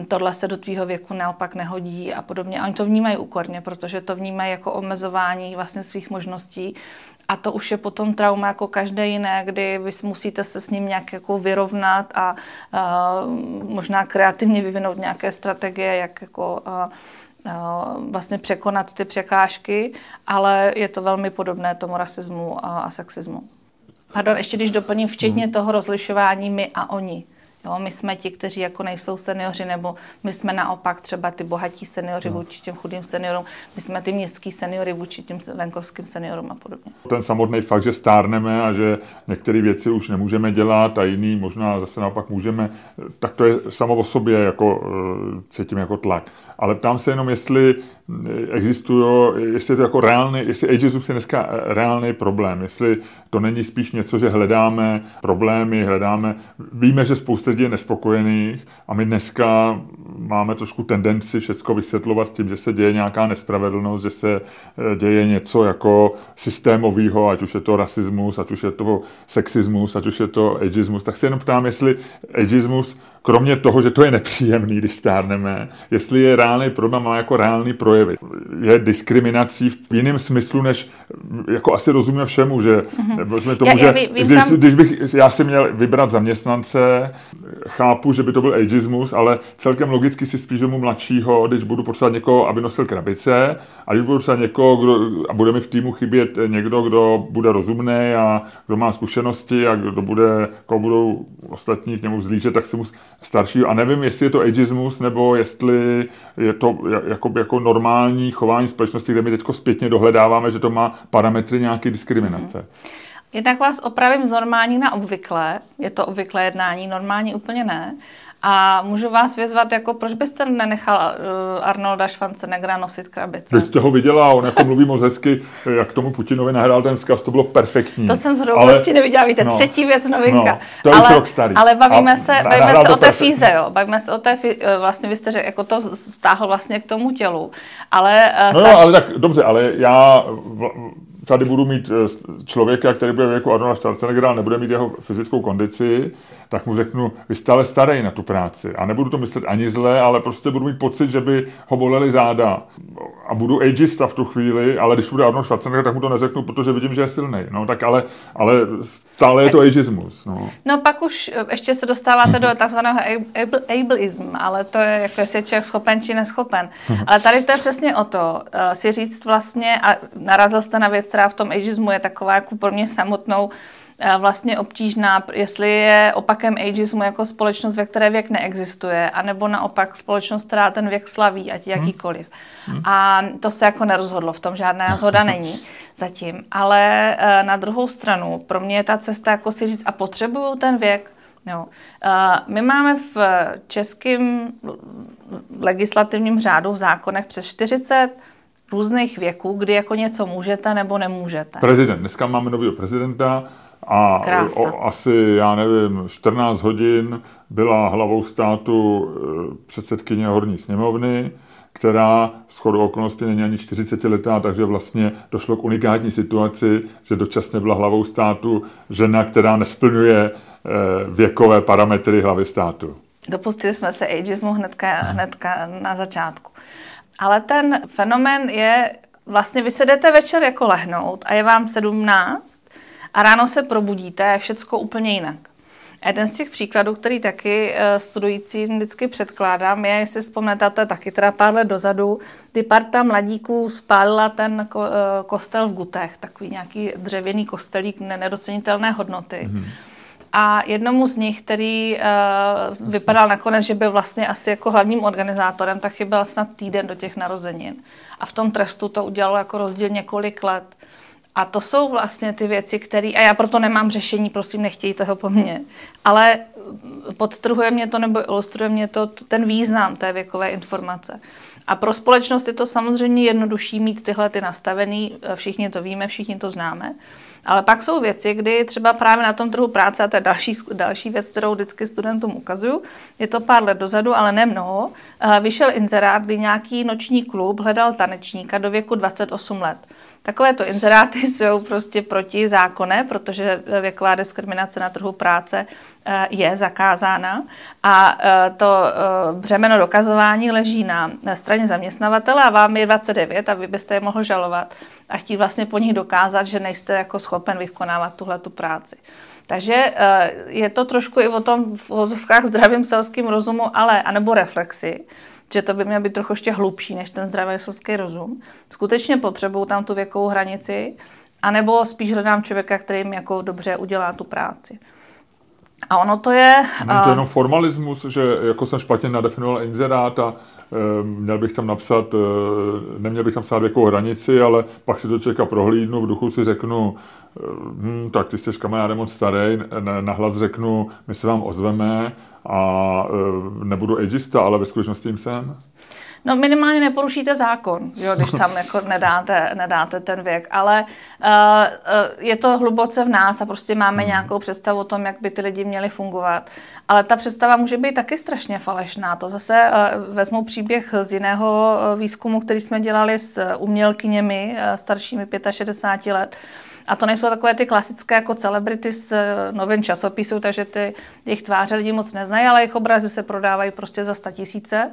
tohle se do tvýho věku věku naopak nehodí a podobně. A oni to vnímají úkorně, protože to vnímají jako omezování vlastně svých možností. A to už je potom trauma jako každé jiné, kdy vy musíte se s ním nějak jako vyrovnat a uh, možná kreativně vyvinout nějaké strategie, jak jako uh, vlastně překonat ty překážky, ale je to velmi podobné tomu rasismu a, a sexismu. Pardon, ještě když doplním, včetně hmm. toho rozlišování my a oni. Jo, my jsme ti, kteří jako nejsou seniori, nebo my jsme naopak třeba ty bohatí seniori no. vůči těm chudým seniorům, my jsme ty městský seniori vůči těm venkovským seniorům a podobně. Ten samotný fakt, že stárneme a že některé věci už nemůžeme dělat a jiný možná zase naopak můžeme, tak to je samo o sobě jako eh, cítím jako tlak. Ale ptám se jenom, jestli existují, jestli je to jako reálný, jestli ageismus je dneska reálný problém, jestli to není spíš něco, že hledáme problémy, hledáme, víme, že spousta lidí je nespokojených a my dneska máme trošku tendenci všechno vysvětlovat tím, že se děje nějaká nespravedlnost, že se eh, děje něco jako systémového, ať už je to rasismus, ať už je to sexismus, ať už je to ageismus, tak se jenom ptám, jestli ageismus, kromě toho, že to je nepříjemný, když stárneme, jestli je reálný problém, má jako reálný projevy. Je diskriminací v jiném smyslu, než jako asi rozumíme všemu, že mm-hmm. tomu, já, že já, ví, když, tam... když bych já si měl vybrat zaměstnance, chápu, že by to byl ageismus, ale celkem logicky si spíš mu mladšího, když budu potřebovat někoho, aby nosil krabice, a když budu potřebovat někoho, kdo, a bude mi v týmu chybět někdo, kdo bude rozumný a kdo má zkušenosti a kdo bude, koho budou ostatní k němu vzlížet, tak se mu starší. A nevím, jestli je to ageismus, nebo jestli je to jako, jako normální chování společnosti, kde my teď zpětně dohledáváme, že to má parametry nějaké diskriminace. Mm-hmm. Jednak vás opravím z normální na obvyklé. Je to obvyklé jednání, normální úplně ne. A můžu vás vyzvat, jako proč byste nenechal uh, Arnolda Schwarzeneggera nosit krabice? Vy jste ho viděla, on jako mluví moc hezky, jak tomu Putinovi nahrál ten vzkaz, to bylo perfektní. To jsem zrovna ale... neviděla, víte, no, třetí věc novinka. No, to je ale, už rok starý. Ale bavíme se, bavíme se o té fíze, jo. Bavíme se o té fíze, vlastně vy jste řekl, jako to stáhl vlastně k tomu tělu. Ale, uh, no, starší... no, ale tak dobře, ale já tady budu mít eh, člověka, který bude věku Arnold Schwarzeneggera, nebude mít jeho fyzickou kondici, tak mu řeknu, vy jste ale starý na tu práci. A nebudu to myslet ani zle, ale prostě budu mít pocit, že by ho bolely záda. A budu ageista v tu chvíli, ale když bude Arnold Schwarzenegger, tak mu to neřeknu, protože vidím, že je silný. No, tak ale, ale stále je to ageismus. No. no pak už eh, ještě se dostáváte do takzvaného ableism, ale to je, jako jestli je člověk schopen či neschopen. Ale tady to je přesně o to, uh, si říct vlastně, a narazil jste na věc, která v tom ageismu je taková jako pro mě samotnou, vlastně obtížná, jestli je opakem ageismu jako společnost, ve které věk neexistuje, anebo naopak společnost, která ten věk slaví, ať hmm. jakýkoliv. Hmm. A to se jako nerozhodlo, v tom žádná zhoda není zatím. Ale e, na druhou stranu, pro mě je ta cesta jako si říct, a potřebuju ten věk. E, my máme v českém legislativním řádu v zákonech přes 40 různých věků, kdy jako něco můžete nebo nemůžete. Prezident. Dneska máme nového prezidenta, a o, asi, já nevím, 14 hodin byla hlavou státu e, předsedkyně Horní sněmovny, která s chodou okolností není ani 40 letá, takže vlastně došlo k unikátní situaci, že dočasně byla hlavou státu žena, která nesplňuje e, věkové parametry hlavy státu. Dopustili jsme se ageismu hnedka, hnedka na začátku. Ale ten fenomén je, vlastně vy se jdete večer jako lehnout a je vám 17 a ráno se probudíte a je všecko úplně jinak. A jeden z těch příkladů, který taky eh, studující vždycky předkládám, je, jestli vzpomněte, to je taky teda pár let dozadu, kdy parta mladíků spálila ten eh, kostel v Gutech, takový nějaký dřevěný kostelík nedocenitelné hodnoty. Mm-hmm. A jednomu z nich, který uh, vypadal nakonec, že byl vlastně asi jako hlavním organizátorem, tak chyběl snad týden do těch narozenin. A v tom trestu to udělalo jako rozdíl několik let. A to jsou vlastně ty věci, které, a já proto nemám řešení, prosím, nechtějte ho po mně, ale podtrhuje mě to nebo ilustruje mě to ten význam té věkové informace. A pro společnost je to samozřejmě jednodušší mít tyhle ty nastavený, všichni to víme, všichni to známe. Ale pak jsou věci, kdy třeba právě na tom trhu práce, a to je další, další věc, kterou vždycky studentům ukazuju, je to pár let dozadu, ale ne mnoho, vyšel inzerát, kdy nějaký noční klub hledal tanečníka do věku 28 let. Takovéto inzeráty jsou prostě proti zákonné, protože věková diskriminace na trhu práce eh, je zakázána a eh, to eh, břemeno dokazování leží na straně zaměstnavatele a vám je 29 a vy byste je mohl žalovat a chtít vlastně po nich dokázat, že nejste jako schopen vykonávat tuhle tu práci. Takže je to trošku i o tom v vozovkách zdravým selským rozumu, ale anebo reflexi že to by mělo být trochu ještě hlubší než ten zdravý selský rozum. Skutečně potřebují tam tu věkovou hranici, anebo spíš hledám člověka, který jim jako dobře udělá tu práci. A ono to je... Není to jenom formalismus, že jako jsem špatně nadefinoval inzerát a měl bych tam napsat, e, neměl bych tam psát věkovou hranici, ale pak si to člověka prohlídnu, v duchu si řeknu, hm, tak ty jsi kamarádem moc starý, nahlas řeknu, my se vám ozveme a nebudu ageista, ale ve skutečnosti jim jsem. No minimálně neporušíte zákon, jo, když tam jako nedáte, nedáte ten věk, ale uh, uh, je to hluboce v nás a prostě máme hmm. nějakou představu o tom, jak by ty lidi měli fungovat. Ale ta představa může být taky strašně falešná. To zase uh, vezmu příběh z jiného výzkumu, který jsme dělali s umělkyněmi staršími 65 let. A to nejsou takové ty klasické jako celebrity z novin časopisů, takže ty jejich tváře lidi moc neznají, ale jejich obrazy se prodávají prostě za 100 tisíce.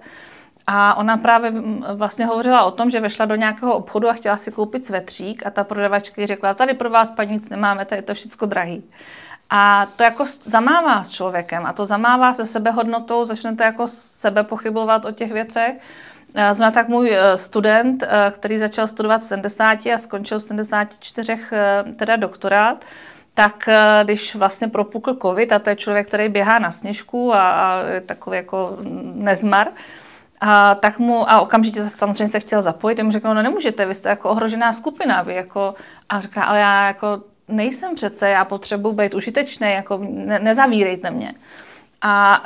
A ona právě vlastně hovořila o tom, že vešla do nějakého obchodu a chtěla si koupit svetřík a ta prodavačka jí řekla, tady pro vás paní nic nemáme, tady je to všechno drahý. A to jako zamává s člověkem a to zamává se sebehodnotou, začnete jako sebe pochybovat o těch věcech. Zrovna tak můj eh, student, eh, který začal studovat v 70 a skončil v 74 eh, teda doktorát, tak když vlastně propukl covid a to je člověk, který běhá na sněžku a, a je takový jako nezmar, a, tak mu, a okamžitě samozřejmě se chtěl zapojit, mu řekl, no nemůžete, vy jste jako ohrožená skupina, vy jako, a říká, ale já jako nejsem přece, já potřebuji být užitečný, jako ne, nezavírejte mě. A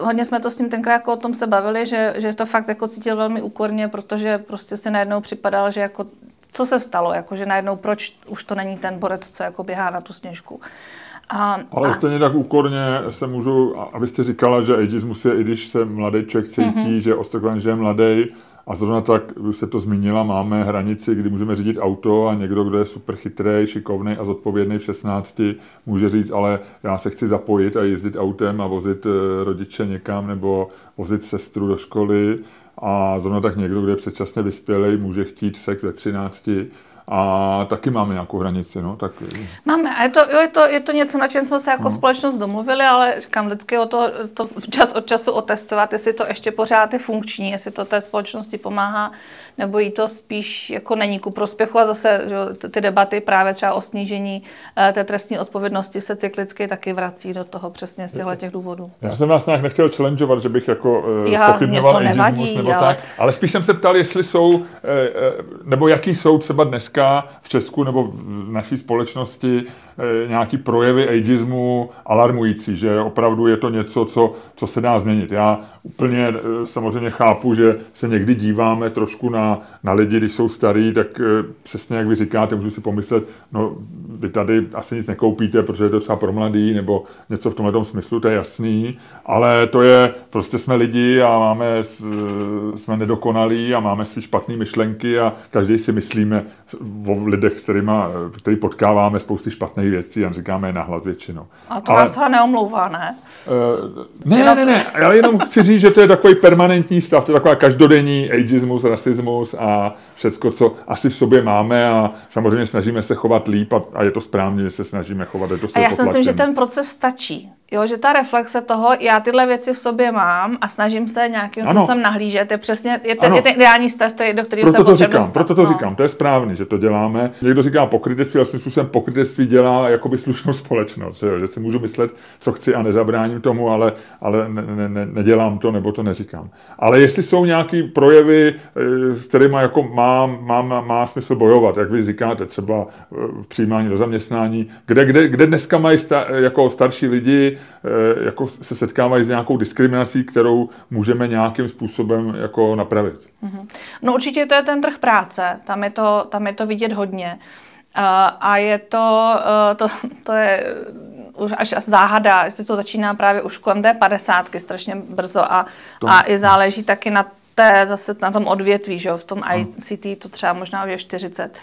uh, hodně jsme to s ním tenkrát jako o tom se bavili, že, že to fakt jako cítil velmi úkorně, protože prostě si najednou připadal, že jako co se stalo, jako že najednou proč už to není ten borec, co jako běhá na tu sněžku. A, Ale a... stejně tak úkorně se můžu, abyste říkala, že ageismus je, i když se mladý člověk cítí, mm-hmm. že ostrkovan, že je mladý, a zrovna tak, už se to zmínila, máme hranici, kdy můžeme řídit auto a někdo, kdo je super chytrý, šikovný a zodpovědný v 16, může říct, ale já se chci zapojit a jezdit autem a vozit eh, rodiče někam nebo vozit sestru do školy. A zrovna tak někdo, kdo je předčasně vyspělý, může chtít sex ve 13 a taky máme nějakou hranici. No, tak... Máme a je to, jo, je, to, je to něco, na čem jsme se jako no. společnost domluvili, ale říkám vždycky o to, to čas od času otestovat, jestli to ještě pořád je funkční, jestli to té společnosti pomáhá, nebo jí to spíš jako není ku prospěchu a zase že, ty debaty právě třeba o snížení eh, té trestní odpovědnosti se cyklicky taky vrací do toho přesně z těch důvodů. Já jsem vás nějak nechtěl challengeovat, že bych jako uh, spochybňoval ageismus nebo ale... tak, ale spíš jsem se ptal, jestli jsou, eh, nebo jaký jsou třeba dneska v Česku nebo v naší společnosti eh, nějaký projevy ageismu alarmující, že opravdu je to něco, co, co se dá změnit. Já úplně eh, samozřejmě chápu, že se někdy díváme trošku na, na lidi, když jsou starí, tak eh, přesně jak vy říkáte, můžu si pomyslet, no vy tady asi nic nekoupíte, protože je to třeba pro mladý, nebo něco v tomhle smyslu, to je jasný, ale to je, prostě jsme lidi a máme, jsme nedokonalí a máme svý špatné myšlenky a každý si myslíme o lidech, kterýma, který potkáváme spousty špatných věcí a říkáme je nahlas většinou. A to ale, vás neomlouvá, ne? Uh, ne, ne, ne, ne, já jenom chci říct, že to je takový permanentní stav, to je taková každodenní ageismus, rasismus a všecko, co asi v sobě máme a samozřejmě snažíme se chovat líp a, a je to správně, že se snažíme chovat. Je to a já si myslím, že ten proces stačí. Jo, že ta reflexe toho, já tyhle věci v sobě mám a snažím se nějakým způsobem nahlížet, je přesně, je ten, je ten ideální stav, do kterého se to říkám, dostat. Proto to no. říkám, to je správný, že to děláme. Někdo říká pokrytectví, ale svým způsobem pokrytectví dělá jakoby slušnou společnost, že, jo? že si můžu myslet, co chci a nezabráním tomu, ale, ale ne, ne, ne, nedělám to nebo to neříkám. Ale jestli jsou nějaké projevy, eh, s kterými jako má, má, má smysl bojovat, jak vy říkáte, třeba eh, v přijímání do zaměstnání, kde, kde, kde dneska mají sta, jako starší lidi Eh, jako se setkávají s nějakou diskriminací, kterou můžeme nějakým způsobem jako napravit. Mhm. No určitě to je ten trh práce, tam je to, tam je to vidět hodně. Eh, a je to, eh, to, to je už až záhada, že to začíná právě už kolem té padesátky strašně brzo a, to. a i záleží taky na té, zase na tom odvětví, že v tom. ICT to třeba možná už je 40.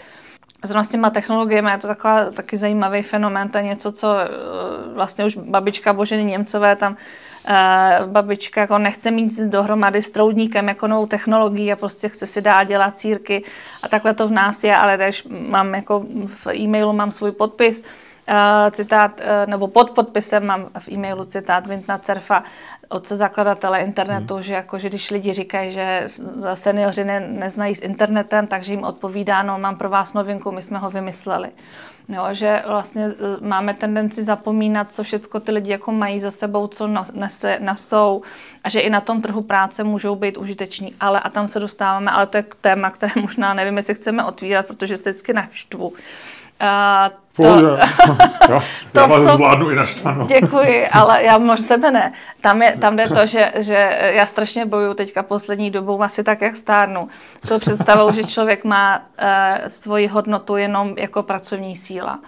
Zrovna s těma technologiemi je to taková taky zajímavý fenomén, to je něco, co eh, vlastně už babička Boženy Němcové tam uh, babička jako nechce mít dohromady s troudníkem jako novou technologií a prostě chce si dát dělat círky a takhle to v nás je, ale když mám jako v e-mailu mám svůj podpis, citát, nebo pod podpisem mám v e-mailu citát Vintna Cerfa, otce zakladatele internetu, hmm. že, jako, že když lidi říkají, že seniori ne, neznají s internetem, takže jim odpovídá, no mám pro vás novinku, my jsme ho vymysleli. Jo, že vlastně e, máme tendenci zapomínat, co všechno ty lidi jako mají za sebou, co nese, nesou a že i na tom trhu práce můžou být užiteční. Ale a tam se dostáváme, ale to je téma, které možná nevím, jestli chceme otvírat, protože se vždycky naštvu. Uh, to, já, to já vás jsou, zvládnu i naštvanou. Děkuji, ale já mož sebe ne. Tam, je, tam jde to, že, že já strašně bojuju teďka poslední dobou, asi tak, jak stárnu. Co představou, že člověk má uh, svoji hodnotu jenom jako pracovní síla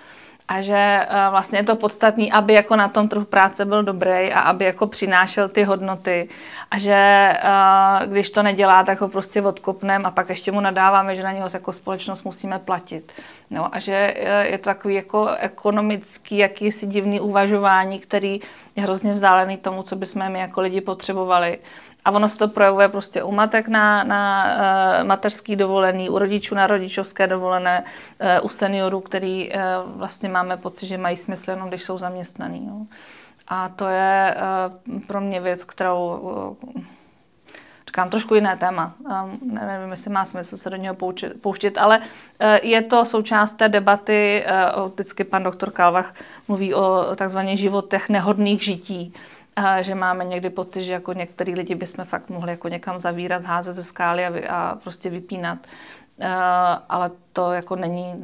a že uh, vlastně je to podstatné, aby jako na tom trhu práce byl dobrý a aby jako přinášel ty hodnoty a že uh, když to nedělá, tak ho prostě odkopneme a pak ještě mu nadáváme, že na něho jako společnost musíme platit. No, a že je to takový jako ekonomický, jakýsi divný uvažování, který je hrozně vzdálený tomu, co bychom my jako lidi potřebovali. A ono se to projevuje prostě u matek na, na uh, mateřský dovolený, u rodičů na rodičovské dovolené, uh, u seniorů, který uh, vlastně máme pocit, že mají smysl jenom, když jsou zaměstnaný. Jo. A to je uh, pro mě věc, kterou uh, říkám trošku jiné téma. Um, nevím, jestli má smysl se do něho poučit, pouštět, ale uh, je to součást té debaty. Uh, vždycky pan doktor Kalvach mluví o takzvaných životech nehodných žití a že máme někdy pocit, že jako některý lidi bychom fakt mohli jako někam zavírat, házet ze skály a, vy, a prostě vypínat. Uh, ale to jako není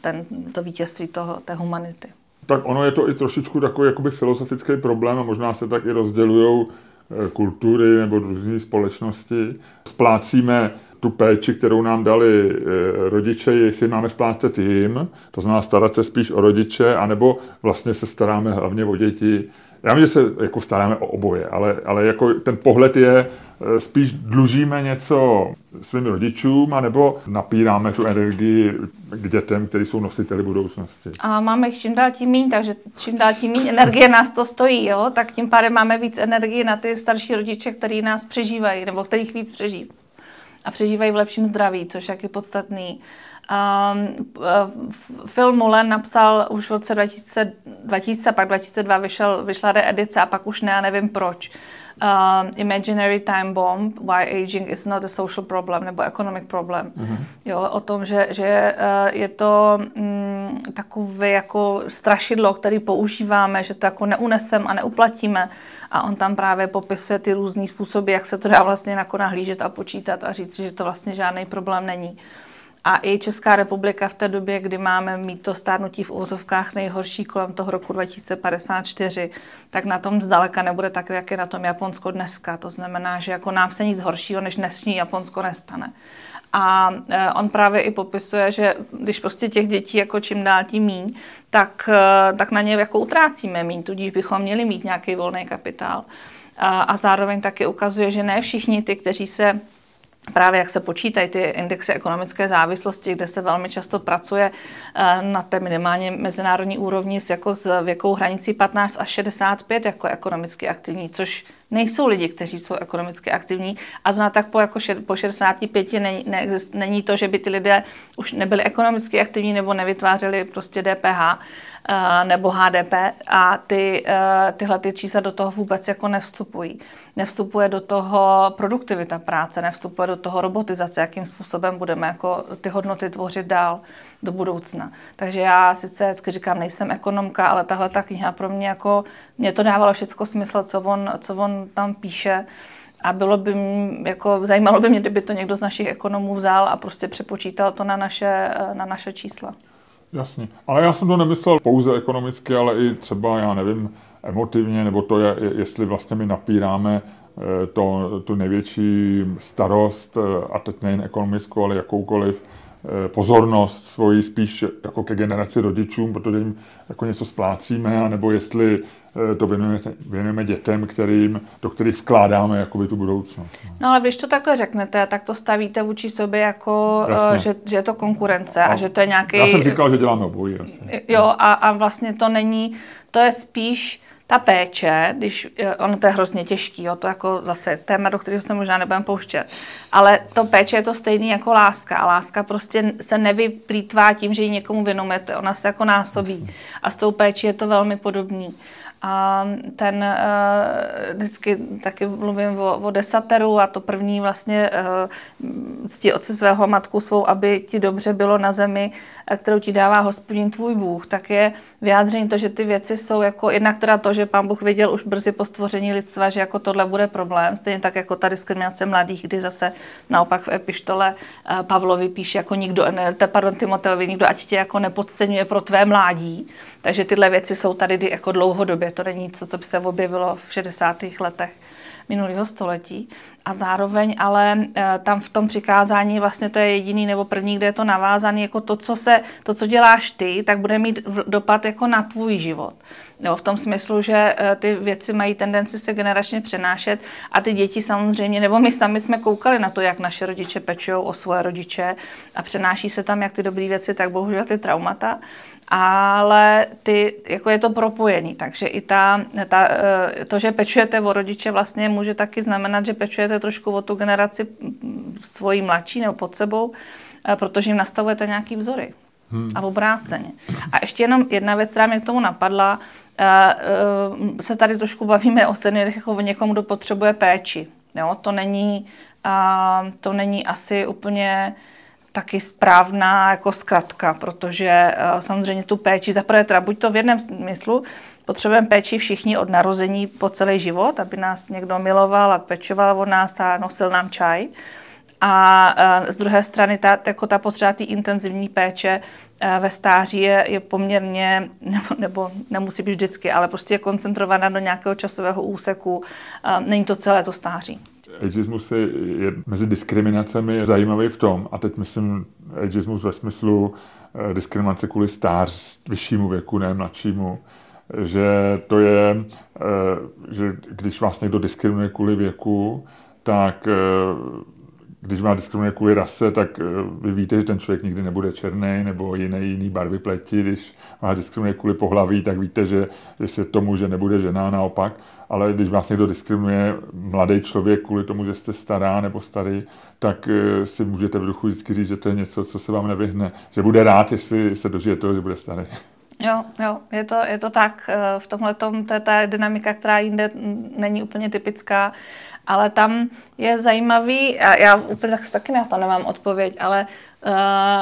ten, to vítězství toho, té humanity. Tak ono je to i trošičku takový jakoby filozofický problém a možná se tak i rozdělují eh, kultury nebo různé společnosti. Splácíme tu péči, kterou nám dali eh, rodiče, jestli máme splácet jim, to znamená starat se spíš o rodiče, anebo vlastně se staráme hlavně o děti já vím, že se jako staráme o oboje, ale, ale jako ten pohled je, eh, spíš dlužíme něco svým rodičům, anebo napíráme tu energii k dětem, kteří jsou nositeli budoucnosti. A máme jich čím dál tím méně, takže čím dál tím méně energie nás to stojí, jo? tak tím pádem máme víc energie na ty starší rodiče, který nás přežívají, nebo kterých víc přežívají. A přežívají v lepším zdraví, což je podstatný. Um, Phil Mullen napsal už v roce 2000, 2000 pak 2002 vyšel, vyšla reedice a pak už ne, já nevím proč. Um, Imaginary Time Bomb, Why Aging is not a Social Problem nebo Economic Problem. Mm-hmm. Jo, o tom, že, že uh, je to um, takové jako strašidlo, který používáme, že to jako neunesem a neuplatíme. A on tam právě popisuje ty různé způsoby, jak se to dá vlastně jako nahlížet a počítat a říct, že to vlastně žádný problém není. A i Česká republika v té době, kdy máme mít to stárnutí v úvozovkách nejhorší kolem toho roku 2054, tak na tom zdaleka nebude tak, jak je na tom Japonsko dneska. To znamená, že jako nám se nic horšího než dnešní Japonsko nestane. A e, on právě i popisuje, že když prostě těch dětí jako čím dál tím míň, tak, e, tak na ně jako utrácíme míň, tudíž bychom měli mít nějaký volný kapitál. A, a zároveň taky ukazuje, že ne všichni ty, kteří se právě jak se počítají ty indexy ekonomické závislosti, kde se velmi často pracuje eh, na té minimálně mezinárodní úrovni s, jako s věkou hranicí 15 až 65 jako ekonomicky aktivní, což nejsou lidi, kteří jsou ekonomicky aktivní a zrovna tak po, jako šed, po 65 není, ne, není to, že by ty lidé už nebyli ekonomicky aktivní nebo nevytvářeli prostě DPH, Eh, nebo HDP a ty, eh, tyhle ty čísla do toho vůbec jako nevstupují. Nevstupuje do toho produktivita práce, nevstupuje do toho robotizace, jakým způsobem budeme jako ty hodnoty tvořit dál do budoucna. Takže já sice říkám, nejsem ekonomka, ale tahle ta kniha pro mě jako, mě to dávalo všechno smysl, co on, co on tam píše. A bylo by mě, jako, zajímalo by mě, kdyby to někdo z našich ekonomů vzal a prostě přepočítal to na naše, eh, na naše čísla. Jasně. Ale já jsem to nemyslel pouze ekonomicky, ale i třeba, já nevím, emotivně, nebo to je, jestli vlastně my napíráme eh, to, tu největší starost, eh, a teď nejen ekonomickou, ale jakoukoliv, pozornost svoji spíš jako ke generaci rodičům, protože jim jako něco splácíme, nebo jestli eh, to věnujeme, věnujeme dětem, kterým, do kterých vkládáme jakoby tu budoucnost. No ale když to takhle řeknete, tak to stavíte vůči sobě jako, eh, že, že je to konkurence a, a že to je nějaký... Já jsem říkal, že děláme obojí. Jo a, a vlastně to není, to je spíš ta péče, když, eh, ono to je hrozně těžký, jo, to jako zase téma, do kterého se možná nebudeme pouštět, ale to péče je to stejný jako láska a láska prostě se nevyplýtvá tím, že ji někomu věnujete, ona se jako násobí a s tou péčí je to velmi podobný. A ten uh, vždycky taky mluvím o, o desateru a to první vlastně uh, ctí otce svého matku svou, aby ti dobře bylo na zemi, kterou ti dává hospodin tvůj Bůh, tak je vyjádření to, že ty věci jsou jako jednak teda to, že pán Bůh věděl už brzy po stvoření lidstva, že jako tohle bude problém, stejně tak jako ta diskriminace mladých, kdy zase naopak v epištole Pavlovi píše jako nikdo, ne, pardon, Timoteovi, nikdo ať tě jako nepodceňuje pro tvé mládí, takže tyhle věci jsou tady jako dlouhodobě, to není něco, co by se objevilo v 60. letech minulého století. A zároveň ale e, tam v tom přikázání vlastně to je jediný nebo první, kde je to navázané, jako to, co, se, to, co děláš ty, tak bude mít dopad jako na tvůj život. No, v tom smyslu, že e, ty věci mají tendenci se generačně přenášet a ty děti samozřejmě, nebo my sami jsme koukali na to, jak naše rodiče pečují o svoje rodiče a přenáší se tam jak ty dobré věci, tak bohužel ty traumata ale ty, jako je to propojený, takže i ta, ta, eh, to, že pečujete o rodiče, vlastně může taky znamenat, že pečujete trošku o tu generaci svojí mladší nebo pod sebou, eh, protože jim nastavujete nějaký vzory. Hmm. A obráceně. A ještě jenom jedna věc, která mě k tomu napadla, eh, se tady trošku bavíme o seniorech jako o někom, kdo potřebuje péči. Jo? To, není, to není asi úplně taky správná jako zkratka, protože uh, samozřejmě tu péči, zaprvé teda buď to v jednom smyslu, potřebujeme péči všichni od narození po celý život, aby nás někdo miloval a pečoval o nás a nosil nám čaj. A uh, z druhé strany ta, jako ta potřeba té intenzivní péče uh, ve stáří je, je poměrně, nebo, nebo nemusí být vždycky, ale prostě je koncentrovaná do nějakého časového úseku. Není to celé to stáří ageismus je, je mezi diskriminacemi zajímavý v tom, a teď myslím ageismus ve smyslu eh, diskriminace kvůli stář, vyššímu věku, ne mladšímu, že to je, eh, že když vás někdo diskriminuje kvůli věku, tak eh, když má diskriminuje kvůli rase, tak vy víte, že ten člověk nikdy nebude černý nebo jiný, jiný barvy pleti. Když má diskriminuje kvůli pohlaví, tak víte, že, že se tomu, že nebude žena naopak ale když vás někdo diskriminuje, mladý člověk kvůli tomu, že jste stará nebo starý, tak eh, si můžete v duchu vždycky říct, že to je něco, co se vám nevyhne. Že bude rád, jestli se dožije toho, že bude starý. Jo, jo, je to, je to tak. Eh, v tomhle to je ta dynamika, která jinde není úplně typická, ale tam je zajímavý, a já úplně tak, taky na to nemám odpověď, ale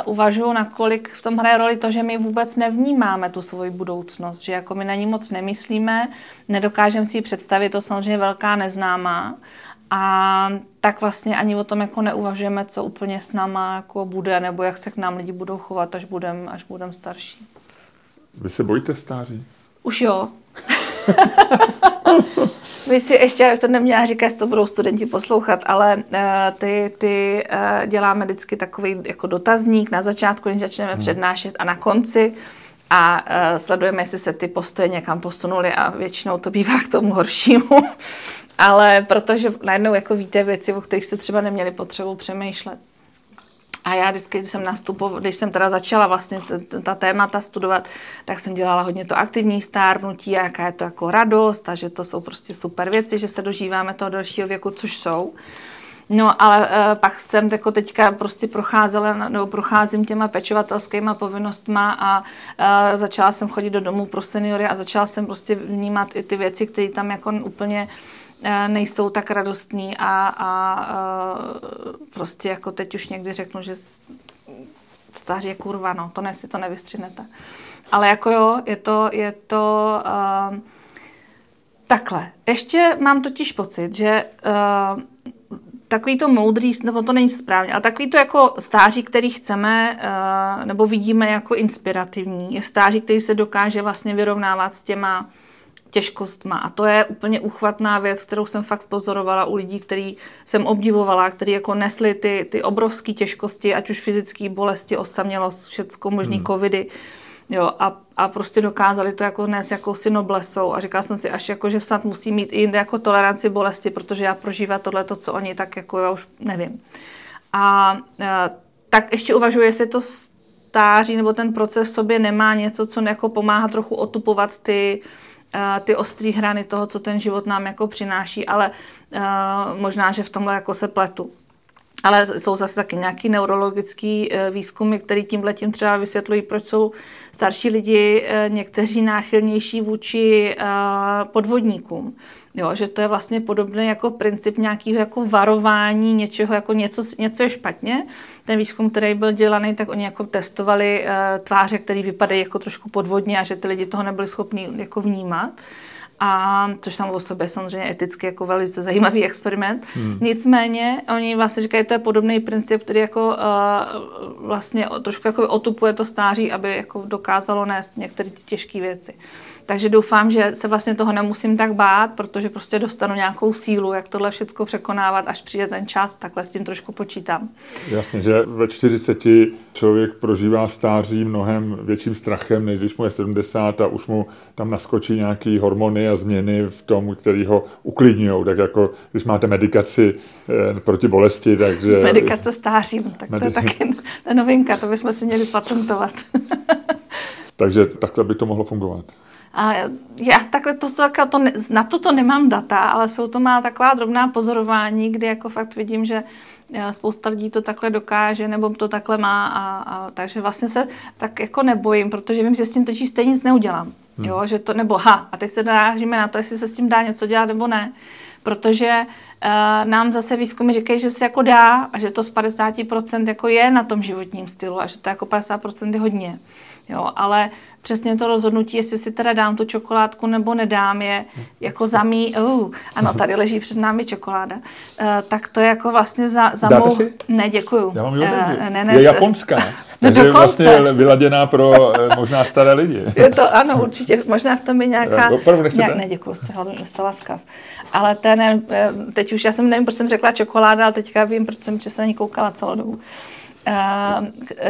uh, uvažuji, nakolik v tom hraje roli to, že my vůbec nevnímáme tu svoji budoucnost, že jako my na ní moc nemyslíme, nedokážeme si ji představit, to samozřejmě velká neznámá. A tak vlastně ani o tom jako neuvažujeme, co úplně s náma jako bude, nebo jak se k nám lidi budou chovat, až budeme až budem starší. Vy se bojíte stáří? Už jo. Vy si ještě, já to neměla říkat, to budou studenti poslouchat, ale uh, ty, ty uh, děláme vždycky takový jako dotazník na začátku, když začneme hmm. přednášet a na konci a uh, sledujeme, jestli se ty postoje někam posunuly a většinou to bývá k tomu horšímu. ale protože najednou jako víte věci, o kterých se třeba neměli potřebu přemýšlet. A já vždycky, když jsem nastupovala, když jsem teda začala vlastně ta témata studovat, tak jsem dělala hodně to aktivní stárnutí a jaká je to jako radost a že to jsou prostě super věci, že se dožíváme toho dalšího věku, což jsou. No ale uh, pak jsem jako teďka prostě procházela, nebo procházím těma pečovatelskýma povinnostma a uh, začala jsem chodit do domů pro seniory a začala jsem prostě vnímat i ty věci, které tam jako úplně nejsou tak radostní a, a eh, prostě jako teď už někdy řeknu, že stáří je kurva, no, to ne, si to nevystřinete. Ale jako jo, je to, je to uh, takhle. Ještě mám totiž pocit, že uh, takový to moudrý, nebo to není správně, ale takový to jako stáří, který chceme, uh, nebo vidíme jako inspirativní, je stáří, který se dokáže vlastně vyrovnávat s těma těžkostma. A to je úplně uchvatná věc, kterou jsem fakt pozorovala u lidí, který jsem obdivovala, který jako nesli ty, ty obrovské těžkosti, ať už fyzické bolesti, osamělost, všecko možný hmm. covidy. Jo, a, a prostě dokázali to jako dnes jakousi noblesou a říkala jsem si až jako, že snad musí mít i jinde jako toleranci bolesti, protože já prožívám tohle, to, co oni, tak jako já už nevím. A, a tak ještě uvažuji, jestli to stáří nebo ten proces v sobě nemá něco, co jako pomáhá trochu otupovat ty, ty ostrý hrany toho, co ten život nám jako přináší, ale možná, že v tomhle jako se pletu. Ale jsou zase taky nějaký neurologický výzkumy, které tímhle tím třeba vysvětlují, proč jsou starší lidi někteří náchylnější vůči podvodníkům. Jo, že to je vlastně podobné jako princip nějakého jako varování něčeho, jako něco, něco je špatně. Ten výzkum, který byl dělaný, tak oni jako testovali uh, tváře, které vypadají jako trošku podvodně a že ty lidi toho nebyli schopni jako vnímat. A což samo o sobě je samozřejmě eticky jako velice zajímavý experiment. Hmm. Nicméně oni vlastně říkají, že to je podobný princip, který jako uh, vlastně trošku jako otupuje to stáří, aby jako dokázalo nést některé těžké věci. Takže doufám, že se vlastně toho nemusím tak bát, protože prostě dostanu nějakou sílu, jak tohle všechno překonávat, až přijde ten čas, takhle s tím trošku počítám. Jasně, že ve 40 člověk prožívá stáří mnohem větším strachem, než když mu je 70 a už mu tam naskočí nějaký hormony a změny v tom, který ho uklidňují. Tak jako když máte medikaci eh, proti bolesti, takže... Medikace stáří, no, tak Medi- to je taky to novinka, to bychom si měli patentovat. takže takhle by to mohlo fungovat. A já takhle to, to, na to to nemám data, ale jsou to má taková drobná pozorování, kdy jako fakt vidím, že eh, spousta lidí to takhle dokáže nebo to takhle má a, a takže vlastně se tak jako nebojím, protože vím, že s tím točí stejně nic neudělám. Hmm. Jo, že to, nebo ha, a teď se narážíme na to, jestli se s tím dá něco dělat nebo ne. Protože uh, nám zase výzkumy říkají, že se jako dá a že to z 50% jako je na tom životním stylu a že to jako 50% je hodně. Jo, ale přesně to rozhodnutí, jestli si teda dám tu čokoládku nebo nedám, je jako za mý, uh, ano, tady leží před námi čokoláda, uh, tak to je jako vlastně za, za Dáte mou... si? Ne, děkuju. Já ji uh, ne, ne, Je japonská. No takže je vlastně vyladěná pro možná staré lidi. Je to, ano, určitě. Možná v tom je nějaká... Opravdu nechcete? Nějak, ne, děkuju, jste, jste laskav. Ale ten, teď už, já jsem nevím, proč jsem řekla čokoláda, ale teďka vím, proč jsem se na ní koukala celou dobu. Eh,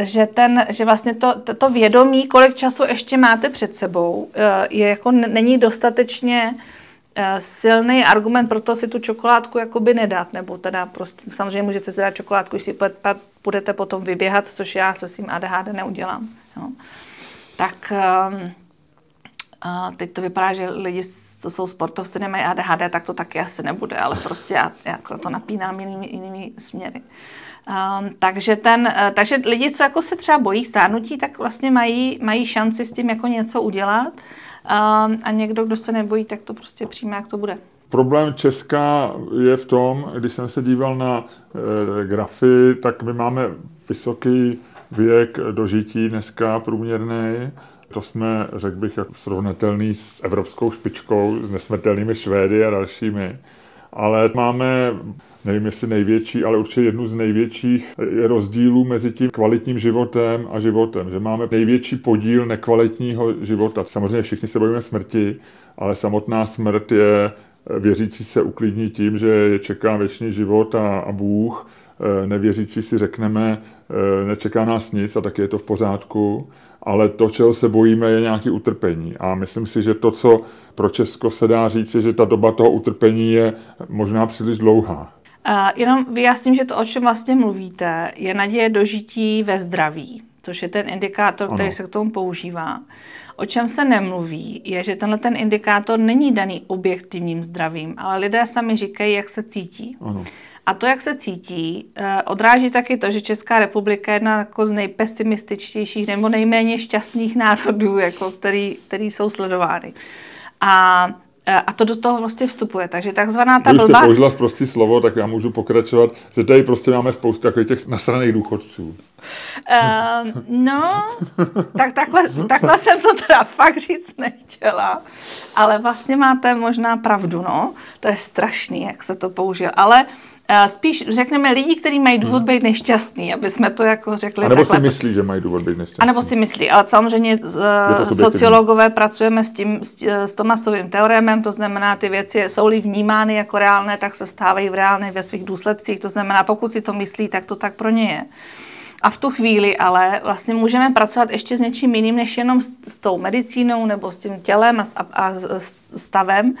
že, ten, že vlastně to, to, to vědomí, kolik času ještě máte před sebou, eh, je jako není dostatečně eh, silný argument pro to si tu čokoládku jakoby nedat, nebo teda prostě, samozřejmě můžete si dát čokoládku, když si budete potom vyběhat, což já se svým ADHD neudělám. Jo. Tak teď to vypadá, že lidi, co jsou sportovci, nemají ADHD, tak to taky asi nebude, ale prostě já, já to napínám jinými, jinými směry. Um, takže, ten, uh, takže lidi, co jako se třeba bojí stárnutí, tak vlastně mají, mají šanci s tím jako něco udělat. Um, a někdo, kdo se nebojí, tak to prostě přijme, jak to bude. Problém Česka je v tom, když jsem se díval na e, grafy, tak my máme vysoký věk dožití dneska průměrný. To jsme, řekl bych, srovnatelný s evropskou špičkou, s nesmrtelnými Švédy a dalšími. Ale máme nevím jestli největší, ale určitě jednu z největších rozdílů mezi tím kvalitním životem a životem. Že máme největší podíl nekvalitního života. Samozřejmě všichni se bojíme smrti, ale samotná smrt je věřící se uklidní tím, že je čeká věčný život a, a Bůh. E, nevěřící si řekneme, e, nečeká nás nic a tak je to v pořádku ale to, čeho se bojíme, je nějaké utrpení. A myslím si, že to, co pro Česko se dá říct, je, že ta doba toho utrpení je možná příliš dlouhá. Uh, jenom vyjasním, že to, o čem vlastně mluvíte, je naděje dožití ve zdraví, což je ten indikátor, ano. který se k tomu používá. O čem se nemluví, je, že tenhle ten indikátor není daný objektivním zdravím, ale lidé sami říkají, jak se cítí. Ano. A to, jak se cítí, eh, odráží taky to, že Česká republika je jedna jako z nejpesimističtějších nebo nejméně šťastných národů, jako který, který jsou sledovány. A a to do toho vlastně vstupuje. Takže takzvaná ta Když jste použila prostý slovo, tak já můžu pokračovat, že tady prostě máme spoustu takových těch nasraných důchodců. Uh, no, tak takhle, takhle jsem to teda fakt říct nechtěla. Ale vlastně máte možná pravdu, no. To je strašný, jak se to použil. Ale uh, Spíš řekneme lidi, kteří mají důvod hmm. být nešťastní, aby jsme to jako řekli. A nebo takhle. si myslí, že mají důvod být nešťastní. A nebo si myslí, ale samozřejmě sociologové pracujeme s tím, s Tomasovým teoremem, to znamená, ty věci jsou-li vnímány jako reálné, tak se stávají v reálné ve svých důsledcích, to znamená, pokud si to myslí, tak to tak pro ně je. A v tu chvíli ale vlastně můžeme pracovat ještě s něčím jiným, než jenom s, s tou medicínou nebo s tím tělem a, a, a stavem,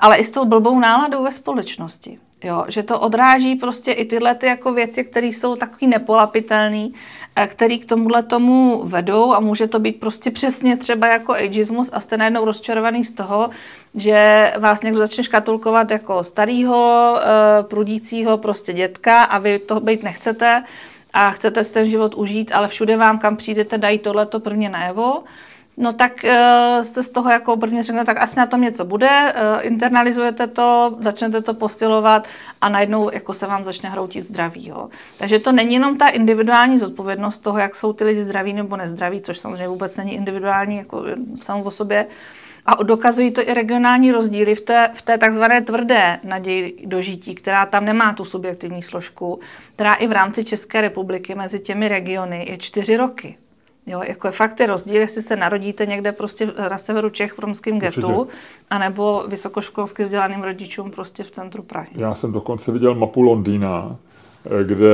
ale i s tou blbou náladou ve společnosti. Jo, že to odráží prostě i tyhle ty jako věci, které jsou takový nepolapitelné, eh, které k tomuhle tomu vedou a může to být prostě přesně třeba jako ageismus a jste najednou rozčarovaný z toho, že vás někdo začne škatulkovat jako starýho, eh, prudícího prostě dětka a vy to být nechcete a chcete si ten život užít, ale všude vám, kam přijdete, dají tohleto prvně najevo no tak uh, jste z toho jako prvně řekne, tak asi na tom něco bude, uh, internalizujete to, začnete to posilovat a najednou jako se vám začne hroutit zdraví. Jo. Takže to není jenom ta individuální zodpovědnost toho, jak jsou ty lidi zdraví nebo nezdraví, což samozřejmě vůbec není individuální jako samou o sobě, a dokazují to i regionální rozdíly v té, v té takzvané tvrdé naději dožití, která tam nemá tu subjektivní složku, která i v rámci České republiky mezi těmi regiony je čtyři roky. Jo, jako je fakt je rozdíl, jestli se narodíte někde prostě na severu Čech v romském getu, anebo vysokoškolsky vzdělaným rodičům prostě v centru Prahy. Já jsem dokonce viděl mapu Londýna, eh, kde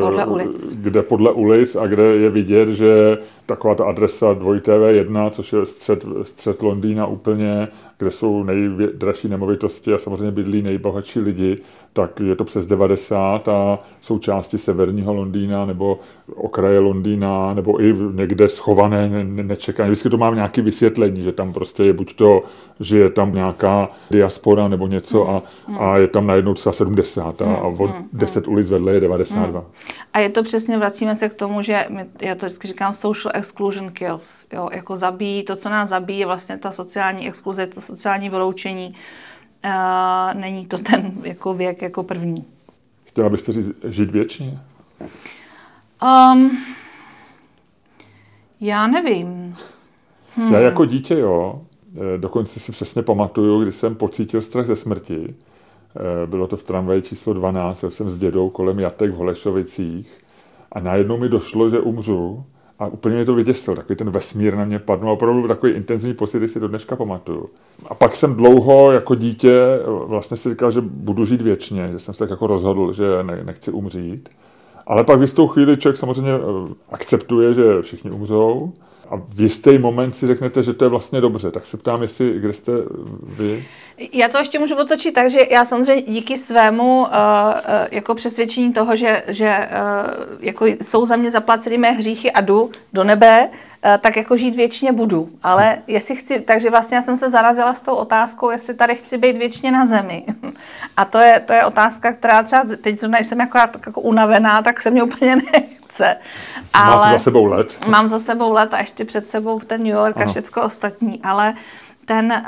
podle ulic. kde podle ulic a kde je vidět, že taková ta adresa 2TV1, což je střed, střed Londýna úplně, kde jsou nejdražší nemovitosti a samozřejmě bydlí nejbohatší lidi, tak je to přes 90 a jsou části severního Londýna nebo okraje Londýna nebo i někde schované, ne, nečekané. Vždycky to mám nějaké vysvětlení, že tam prostě je buď to, že je tam nějaká diaspora nebo něco a, a je tam najednou třeba 70 a, a od 10 ulic vedle je 92. A je to přesně, vracíme se k tomu, že my, já to vždycky říkám social exclusion kills. Jo, jako zabíjí, to, co nás zabíjí, je vlastně ta sociální exkluze, to sociální vyloučení. Není to ten jako věk jako první. Chtěla byste říct, žít věčně? Um, já nevím. Hmm. Já jako dítě, jo. Eh, dokonce si přesně pamatuju, když jsem pocítil strach ze smrti. Eh, bylo to v tramvaji číslo 12, já jsem s dědou kolem jatek v Holešovicích a najednou mi došlo, že umřu a úplně mě to vyděsil, takový ten vesmír na mě padnul, opravdu takový intenzivní pocit, který si do dneška pamatuju. A pak jsem dlouho jako dítě vlastně si říkal, že budu žít věčně, že jsem se tak jako rozhodl, že ne, nechci umřít. Ale pak v jistou chvíli člověk samozřejmě eh, akceptuje, že všichni umřou a v jistý moment si řeknete, že to je vlastně dobře. Tak se ptám, jestli, kde jste vy? Já to ještě můžu otočit tak, že já samozřejmě díky svému uh, jako přesvědčení toho, že, že uh, jako jsou za mě zaplacené mé hříchy a jdu do nebe, uh, tak jako žít věčně budu. Ale jestli chci, takže vlastně já jsem se zarazila s tou otázkou, jestli tady chci být věčně na zemi. A to je, to je otázka, která třeba teď zrovna jsem jako, jako unavená, tak se mě úplně nechce. Ale Máte za sebou let? Mám za sebou let a ještě před sebou ten New York a všechno ostatní, ale ten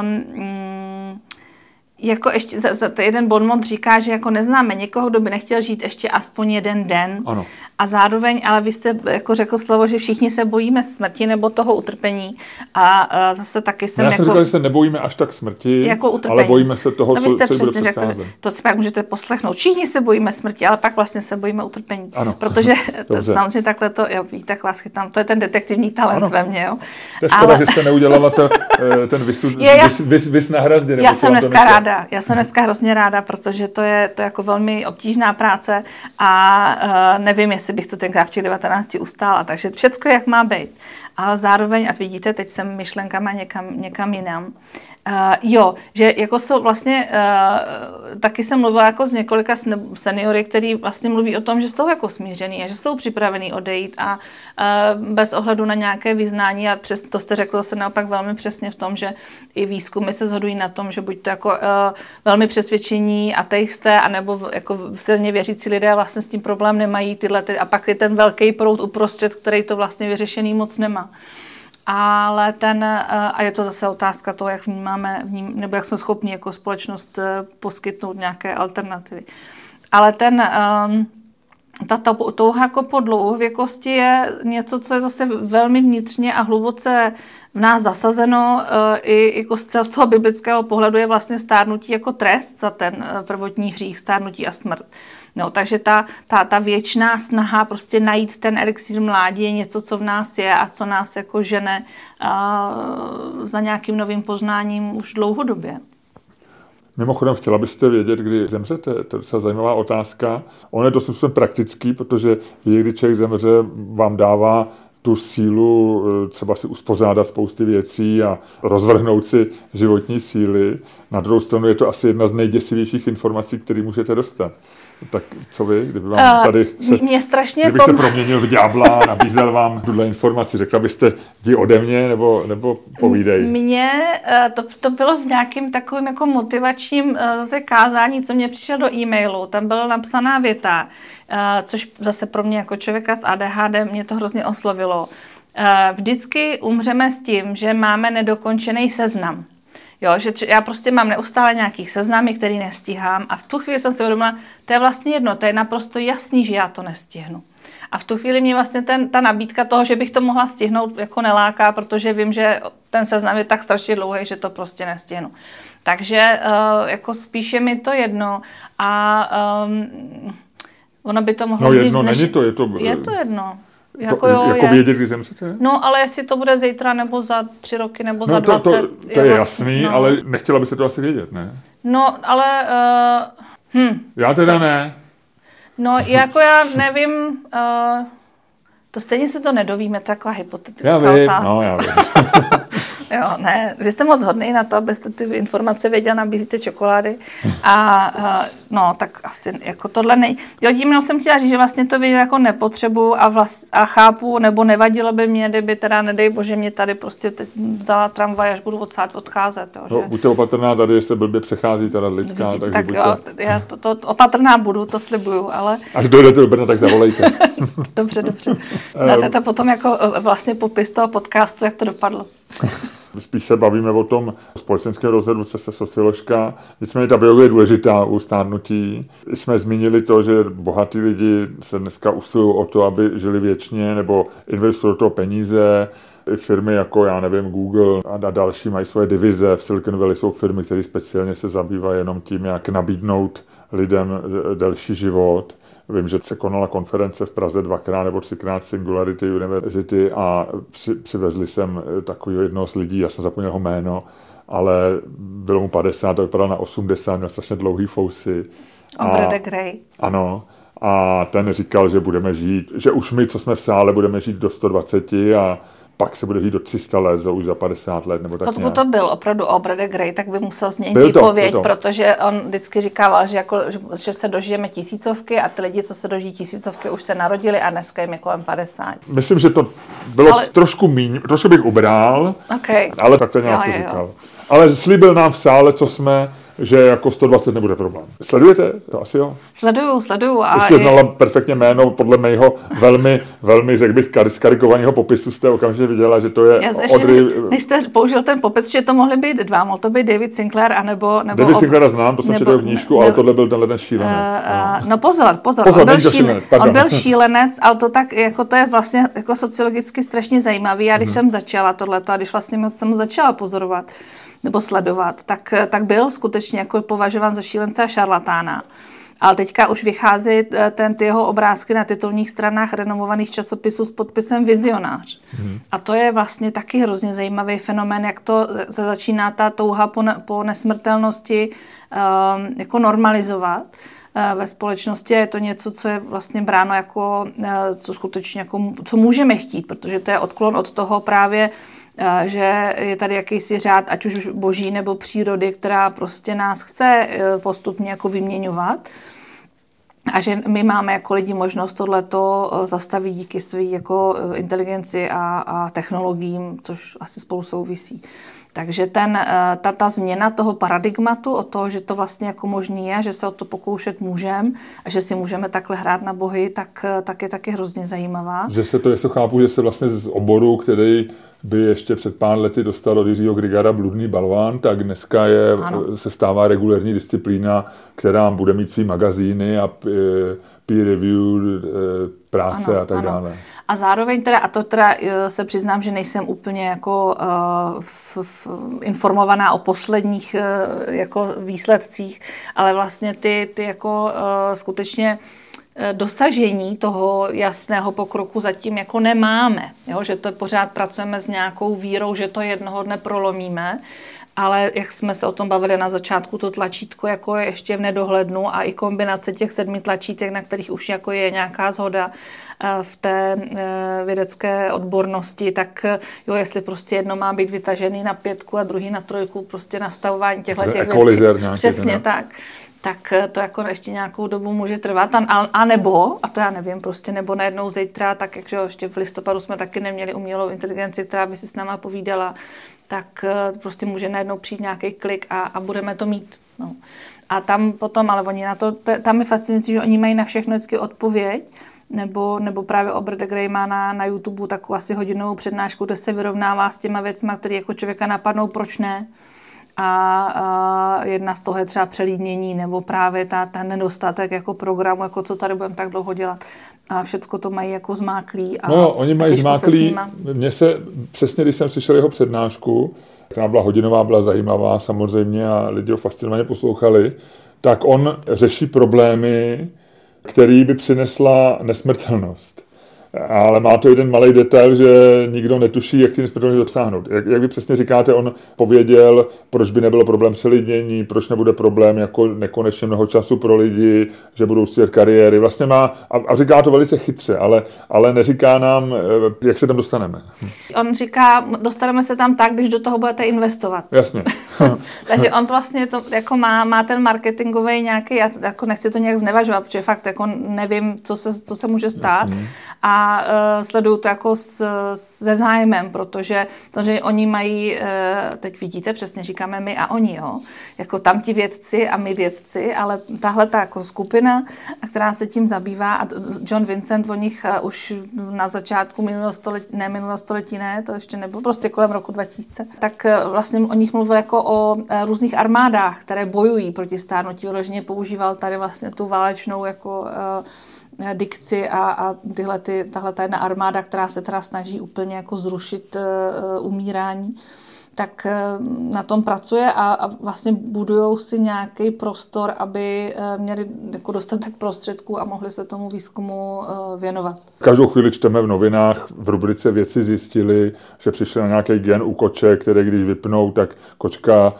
um, jako ještě za, za jeden bonmot říká, že jako neznáme někoho, kdo by nechtěl žít ještě aspoň jeden den. Ano. A zároveň, ale vy jste jako řekl slovo, že všichni se bojíme smrti nebo toho utrpení. A, a zase taky jsem. No já jsem jako, říkal, že se nebojíme až tak smrti, jako utrpení. ale bojíme se toho, no, co, jste co bude řekl, To si pak můžete poslechnout. Všichni se bojíme smrti, ale pak vlastně se bojíme utrpení. Ano. Protože to, samozřejmě takhle to, jo, víte, vás chytám. To je ten detektivní talent ano. ve mně. Jo. To je škoda, ale... že jste neudělala to, eh, ten vysud, je, vys, vys, vys na hrazdě. Já jsem dneska ráda. Já jsem dneska hrozně ráda, protože to je to jako velmi obtížná práce a uh, nevím, jestli bych to tenkrát v těch 19 ustála. Takže všechno, jak má být. Ale zároveň, a vidíte, teď jsem myšlenkama někam, někam jinam. Uh, jo, že jako jsou vlastně, uh, taky jsem mluvila jako s několika seniory, který vlastně mluví o tom, že jsou jako smířený a že jsou připravený odejít a uh, bez ohledu na nějaké vyznání a přes to jste řekl se naopak velmi přesně v tom, že i výzkumy se shodují na tom, že buď to jako uh, velmi přesvědčení ateisté, anebo jako silně věřící lidé vlastně s tím problém nemají tyhle, ty, a pak je ten velký proud uprostřed, který to vlastně vyřešený moc nemá ale ten, eh, a je to zase otázka toho, jak vnímáme, vním, nebo jak jsme schopni jako společnost eh, poskytnout nějaké alternativy. Ale ten, ehm, ta touha jako po dlouhověkosti je něco, co je zase velmi vnitřně a hluboce v nás zasazeno. Eh, I jako z toho biblického pohledu je vlastně stárnutí jako trest za ten prvotní hřích, stárnutí a smrt. No, takže ta, ta, ta věčná snaha prostě najít ten elixír mládí je něco, co v nás je a co nás jako žene uh, za nějakým novým poznáním už dlouhodobě. Mimochodem, chtěla byste vědět, kdy zemřete? To je docela zajímavá otázka. On je to způsobem praktický, protože kdy člověk zemře, vám dává tu sílu eh, třeba si uspořádat spousty věcí a rozvrhnout si životní síly. Na druhou stranu je to asi jedna z nejděsivějších informací, které můžete dostat. Tak co vy, kdyby vám tady se, mě strašně kdybych pom... se proměnil v ďábla a nabízel vám tuhle informaci, řekla byste, jdi ode mě, nebo, nebo povídej? Mně eh, to, to bylo v nějakým takovým jako motivačním eh, zase kázání, co mě přišlo do e-mailu. Tam byla napsaná věta, eh, což zase pro mě jako člověka s ADHD mě to hrozně oslovilo. Vždycky umřeme s tím, že máme nedokončený seznam. Jo, že já prostě mám neustále nějakých seznamy, který nestíhám a v tu chvíli jsem si uvědomila, to je vlastně jedno, to je naprosto jasný, že já to nestihnu. A v tu chvíli mě vlastně ten, ta nabídka toho, že bych to mohla stihnout, jako neláká, protože vím, že ten seznam je tak strašně dlouhý, že to prostě nestihnu. Takže uh, jako spíše mi to jedno a um, ono by to mohlo No jedno, není to, je to... Je to jedno. Jako, to, jo, jako je. vědět, kdy zemřete? No, ale jestli to bude zítra, nebo za tři roky, nebo no, za dvacet. To, to, to je, je jasný, no. ale nechtěla by se to asi vědět, ne? No, ale... Uh, hm, já teda to, ne. No, jako já nevím... Uh, to stejně se to nedovíme, taková hypotetická Já vím, no, já vím. Jo, ne, vy jste moc hodný na to, abyste ty informace věděl, nabízíte čokolády. A no, tak asi jako tohle nej... Jo, tím jsem chtěla říct, že vlastně to vědět jako nepotřebu a, vlast, a chápu, nebo nevadilo by mě, kdyby teda, nedej bože, mě tady prostě teď vzala tramvaj, až budu odsát odcházet. Jo, no, že... buďte opatrná, tady se blbě přechází teda lidská, takže tak buďte... jo, já to, to, opatrná budu, to slibuju, ale... Až dojdete do Brna, tak zavolejte. dobře, dobře. Dáte to potom jako e, vlastně popis toho podcastu, jak to dopadlo. Spíš se bavíme o tom společenském rozhledu, co se socioložka. Nicméně ta biologie je důležitá u stárnutí. Jsme zmínili to, že bohatí lidi se dneska usilují o to, aby žili věčně nebo investují do toho peníze. Firmy jako, já nevím, Google a další mají svoje divize. V Silicon Valley jsou firmy, které speciálně se zabývají jenom tím, jak nabídnout lidem delší život. Vím, že se konala konference v Praze dvakrát nebo třikrát Singularity University a při, přivezli jsem eh, takového jednoho z lidí, já jsem zapomněl jeho jméno, ale bylo mu 50, to vypadalo na 80, měl strašně dlouhý fousy. Obrede Gray. Ano. A ten říkal, že budeme žít, že už my, co jsme v sále, budeme žít do 120 a pak se bude žít do 300 let, za už za 50 let, nebo tak Pokud to byl opravdu Obrade Gray, tak by musel změnit výpověď, protože on vždycky říkával, že, jako, že se dožijeme tisícovky a ty lidi, co se dožijí tisícovky, už se narodili a dneska jim je kolem 50. Myslím, že to bylo ale... trošku míň, trošku bych ubral, okay. ale tak to nějak jo, to říkal. Jo. Ale slíbil nám v sále, co jsme, že jako 120 nebude problém. Sledujete? To asi jo. Sleduju, sleduju. A jste znala i... perfektně jméno, podle mého velmi, velmi, řekl bych, karikovaného popisu jste okamžitě viděla, že to je Já Odry... Než jste použil ten popis, že to mohly být dva, mohl to být David Sinclair, anebo... nebo David ob... Sinclaira znám, to jsem četl v knížku, ne, ale tohle byl tenhle ten šílenec. Uh, no. no pozor, pozor, pozor on, byl šílenec, on byl šílenec, ale to tak, jako to je vlastně jako sociologicky strašně zajímavý. Já když hmm. jsem začala tohleto a když vlastně jsem začala pozorovat, nebo sledovat, tak, tak byl skutečně jako považován za šílence a šarlatána. Ale teďka už vychází eh, ten, ty jeho obrázky na titulních stranách renomovaných časopisů s podpisem vizionář. Mm. A to je vlastně taky hrozně zajímavý fenomén, jak to se začíná ta touha po, ne, po nesmrtelnosti um, jako normalizovat uh, ve společnosti. Je to něco, co je vlastně bráno jako, uh, co skutečně jako, co můžeme chtít, protože to je odklon od toho právě Eh, že je tady jakýsi řád, ať už boží nebo přírody, která prostě nás chce eh, postupně jako vyměňovat. A že my máme jako lidi možnost tohleto eh, zastavit díky své jako inteligenci a, a technologiím, což asi spolu souvisí. Takže ten, ta, ta změna toho paradigmatu o toho, že to vlastně jako možný je, že se o to pokoušet můžeme a že si můžeme takhle hrát na bohy, tak, tak je taky hrozně zajímavá. Že se to, jestli chápu, že se vlastně z oboru, který by ještě před pár lety dostal od Jiřího Grigara bludný balván, tak dneska je, se stává regulární disciplína, která bude mít svý magazíny a e, peer review e, práce ano, a tak ano. dále. A zároveň teda, a to teda e, se přiznám, že nejsem úplně jako uh, f, f, informovaná o posledních uh, jako výsledcích, ale vlastně ty, ty jako uh, skutečně uh, Eh, dosažení toho jasného pokroku zatím jako nemáme. Jo? Že to pořád pracujeme s nějakou vírou, že to jednoho dne prolomíme. ale jak jsme se o tom bavili na začátku, to tlačítko jako je ještě v nedohlednu a i kombinace těch sedmi tlačítek, na kterých už jako je nějaká zhoda eh, v té eh, vědecké odbornosti, tak jo, jestli prostě jedno má být vytažený na pětku a druhý na trojku, prostě nastavování těchto těch věcí. Přesně ne? tak tak to jako ještě nějakou dobu může trvat. A, a nebo, a to já nevím, prostě nebo najednou zítra, tak jak ještě v listopadu jsme taky neměli umělou inteligenci, která by si s náma povídala, tak eh, prostě může najednou přijít nějaký klik a, a budeme to mít. No. A tam potom, ale oni na to, tam je fascinující, že oni mají na všechno vždycky odpověď, nebo, nebo právě Obert Grey má na, na YouTube takovou asi hodinovou přednášku, kde se vyrovnává s těma věcmi, které jako člověka napadnou, proč ne a, a jedna z toho je třeba přelídnění nebo právě ta, ten nedostatek jako programu, jako co tady budeme tak dlouho dělat. A všecko to mají jako zmáklý. A, no, oni mají zmáklý. Mně se přesně, když jsem slyšel jeho přednášku, která byla hodinová, byla zajímavá samozřejmě a lidi ho fascinovaně poslouchali, tak on řeší problémy, který by přinesla nesmrtelnost ale má to jeden malý detail, že nikdo netuší, jak ty nesmrtelnosti dosáhnout. Jak, jak vy přesně říkáte, on pověděl, proč by nebylo problém přelidnění, proč nebude problém jako nekonečně mnoho času pro lidi, že budou střílet kariéry. Vlastně má, a, a říká to velice chytře, ale, ale neříká nám, eh, jak se tam dostaneme. On říká, dostaneme se tam tak, když do toho budete investovat. Jasně. Takže on vlastně to jako má, má ten marketingový nějaký, já jako nechci to nějak znevažovat, protože fakt jako nevím, co se, co se může stát. Jasně. A uh, sleduju to jako s, se zájmem, protože to, že oni mají, uh, teď vidíte, přesně říkáme my a oni, jo, jako tam ti vědci a my vědci, ale tahle ta jako skupina, která se tím zabývá a John Vincent o nich uh, už na začátku minulého století, ne minulého století, ne, to ještě nebylo, prostě kolem roku 2000, tak vlastně o nich mluvil jako o různých armádách, které bojují proti stárnutí, vyloženě používal tady vlastně tu válečnou jako uh, Eh, dikci a, a tyhle ty, tahle ta jedna armáda, která se teda snaží úplně jako zrušit uh, umírání, tak uh, na tom pracuje a, a vlastně budují si nějaký prostor, aby uh, měli jako dostatek prostředků a mohli se tomu výzkumu uh, věnovat. Každou chvíli čteme v novinách, v rubrice věci zjistili, že přišli na nějaký gen u koče, které když vypnou, tak kočka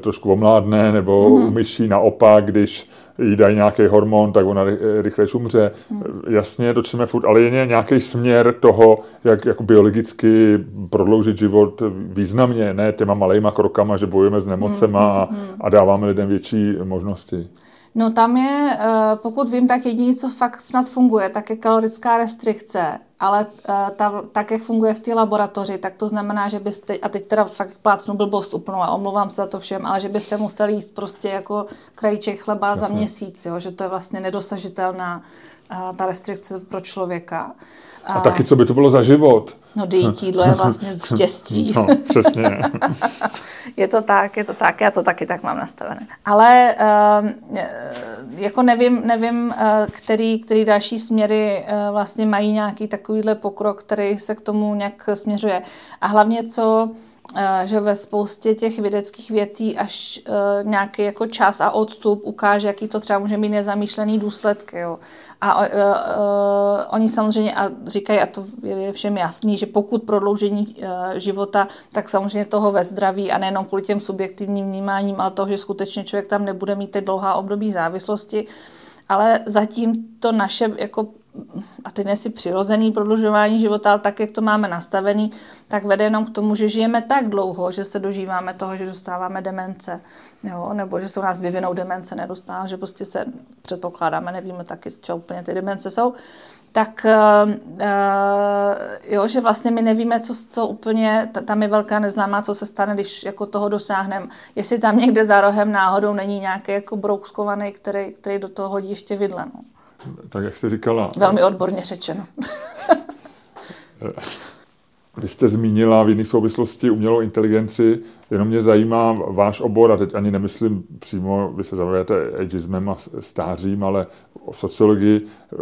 trošku omládne, nebo mm-hmm. u myší naopak, když jí dají nějaký hormon, tak ona rychleji umře. Hmm. Jasně, to čteme furt, ale je nějaký směr toho, jak jako biologicky prodloužit život významně, ne těma malejma krokama, že bojujeme s nemocema hmm, hmm, hmm. a dáváme lidem větší možnosti. No tam je, eh, pokud vím, tak jediné, co fakt snad funguje, tak je kalorická restrikce, ale eh, ta, tak, jak funguje v té laboratoři, tak to znamená, že byste, a teď teda fakt plácnu blbost úplnou a omlouvám se za to všem, ale že byste museli jíst prostě jako krajíček chleba Jasně. za měsíc, jo, že to je vlastně nedosažitelná ta restrikce pro člověka. A, a taky, co by to bylo za život? No, dejít jídlo je vlastně štěstí. No, přesně. je to tak, je to tak, já to taky tak mám nastavené. Ale uh, jako nevím, nevím uh, který, který další směry uh, vlastně mají nějaký takovýhle pokrok, který se k tomu nějak směřuje. A hlavně co že ve spoustě těch vědeckých věcí až uh, nějaký jako čas a odstup ukáže, jaký to třeba může mít nezamýšlený důsledky. Jo. A uh, uh, oni samozřejmě a říkají, a to je všem jasný, že pokud prodloužení života, tak samozřejmě toho ve zdraví a nejenom kvůli těm subjektivním vnímáním, ale toho, že skutečně člověk tam nebude mít ty dlouhá období závislosti, ale zatím to naše jako a teď si přirozený prodlužování života, ale tak, jak to máme nastavený, tak vede jenom k tomu, že žijeme tak dlouho, že se dožíváme toho, že dostáváme demence, jo? nebo že se u nás vyvinou demence, nedostává, že prostě se předpokládáme, nevíme taky, z čeho úplně ty demence jsou, tak uh, jo, že vlastně my nevíme, co, co úplně, tam je velká neznámá, co se stane, když jako toho dosáhneme. Jestli tam někde za rohem náhodou není nějaký jako brouskovaný, který, který do toho hodí ještě vidle. No tak jak jste říkala... Velmi odborně řečeno. Vy jste zmínila v jiné souvislosti umělou inteligenci, jenom mě zajímá váš obor, a teď ani nemyslím přímo, vy se zabýváte ageismem a stářím, ale o sociologii eh,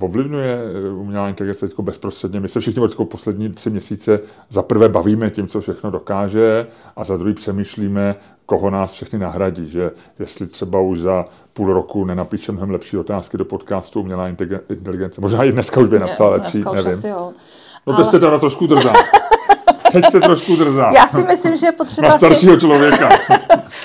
ovlivňuje umělá inteligence teď bezprostředně. My se všichni teď poslední tři měsíce za prvé bavíme tím, co všechno dokáže a za druhý přemýšlíme, koho nás všechny nahradí, že jestli třeba už za půl roku nenapíše mnohem lepší otázky do podcastu umělá inteligence. Možná i dneska už by napsal lepší, nevím. Asi jo. No to ale... jste teda trošku drzá. Teď jste trošku drzá. Já si myslím, že je potřeba Na staršího si... člověka.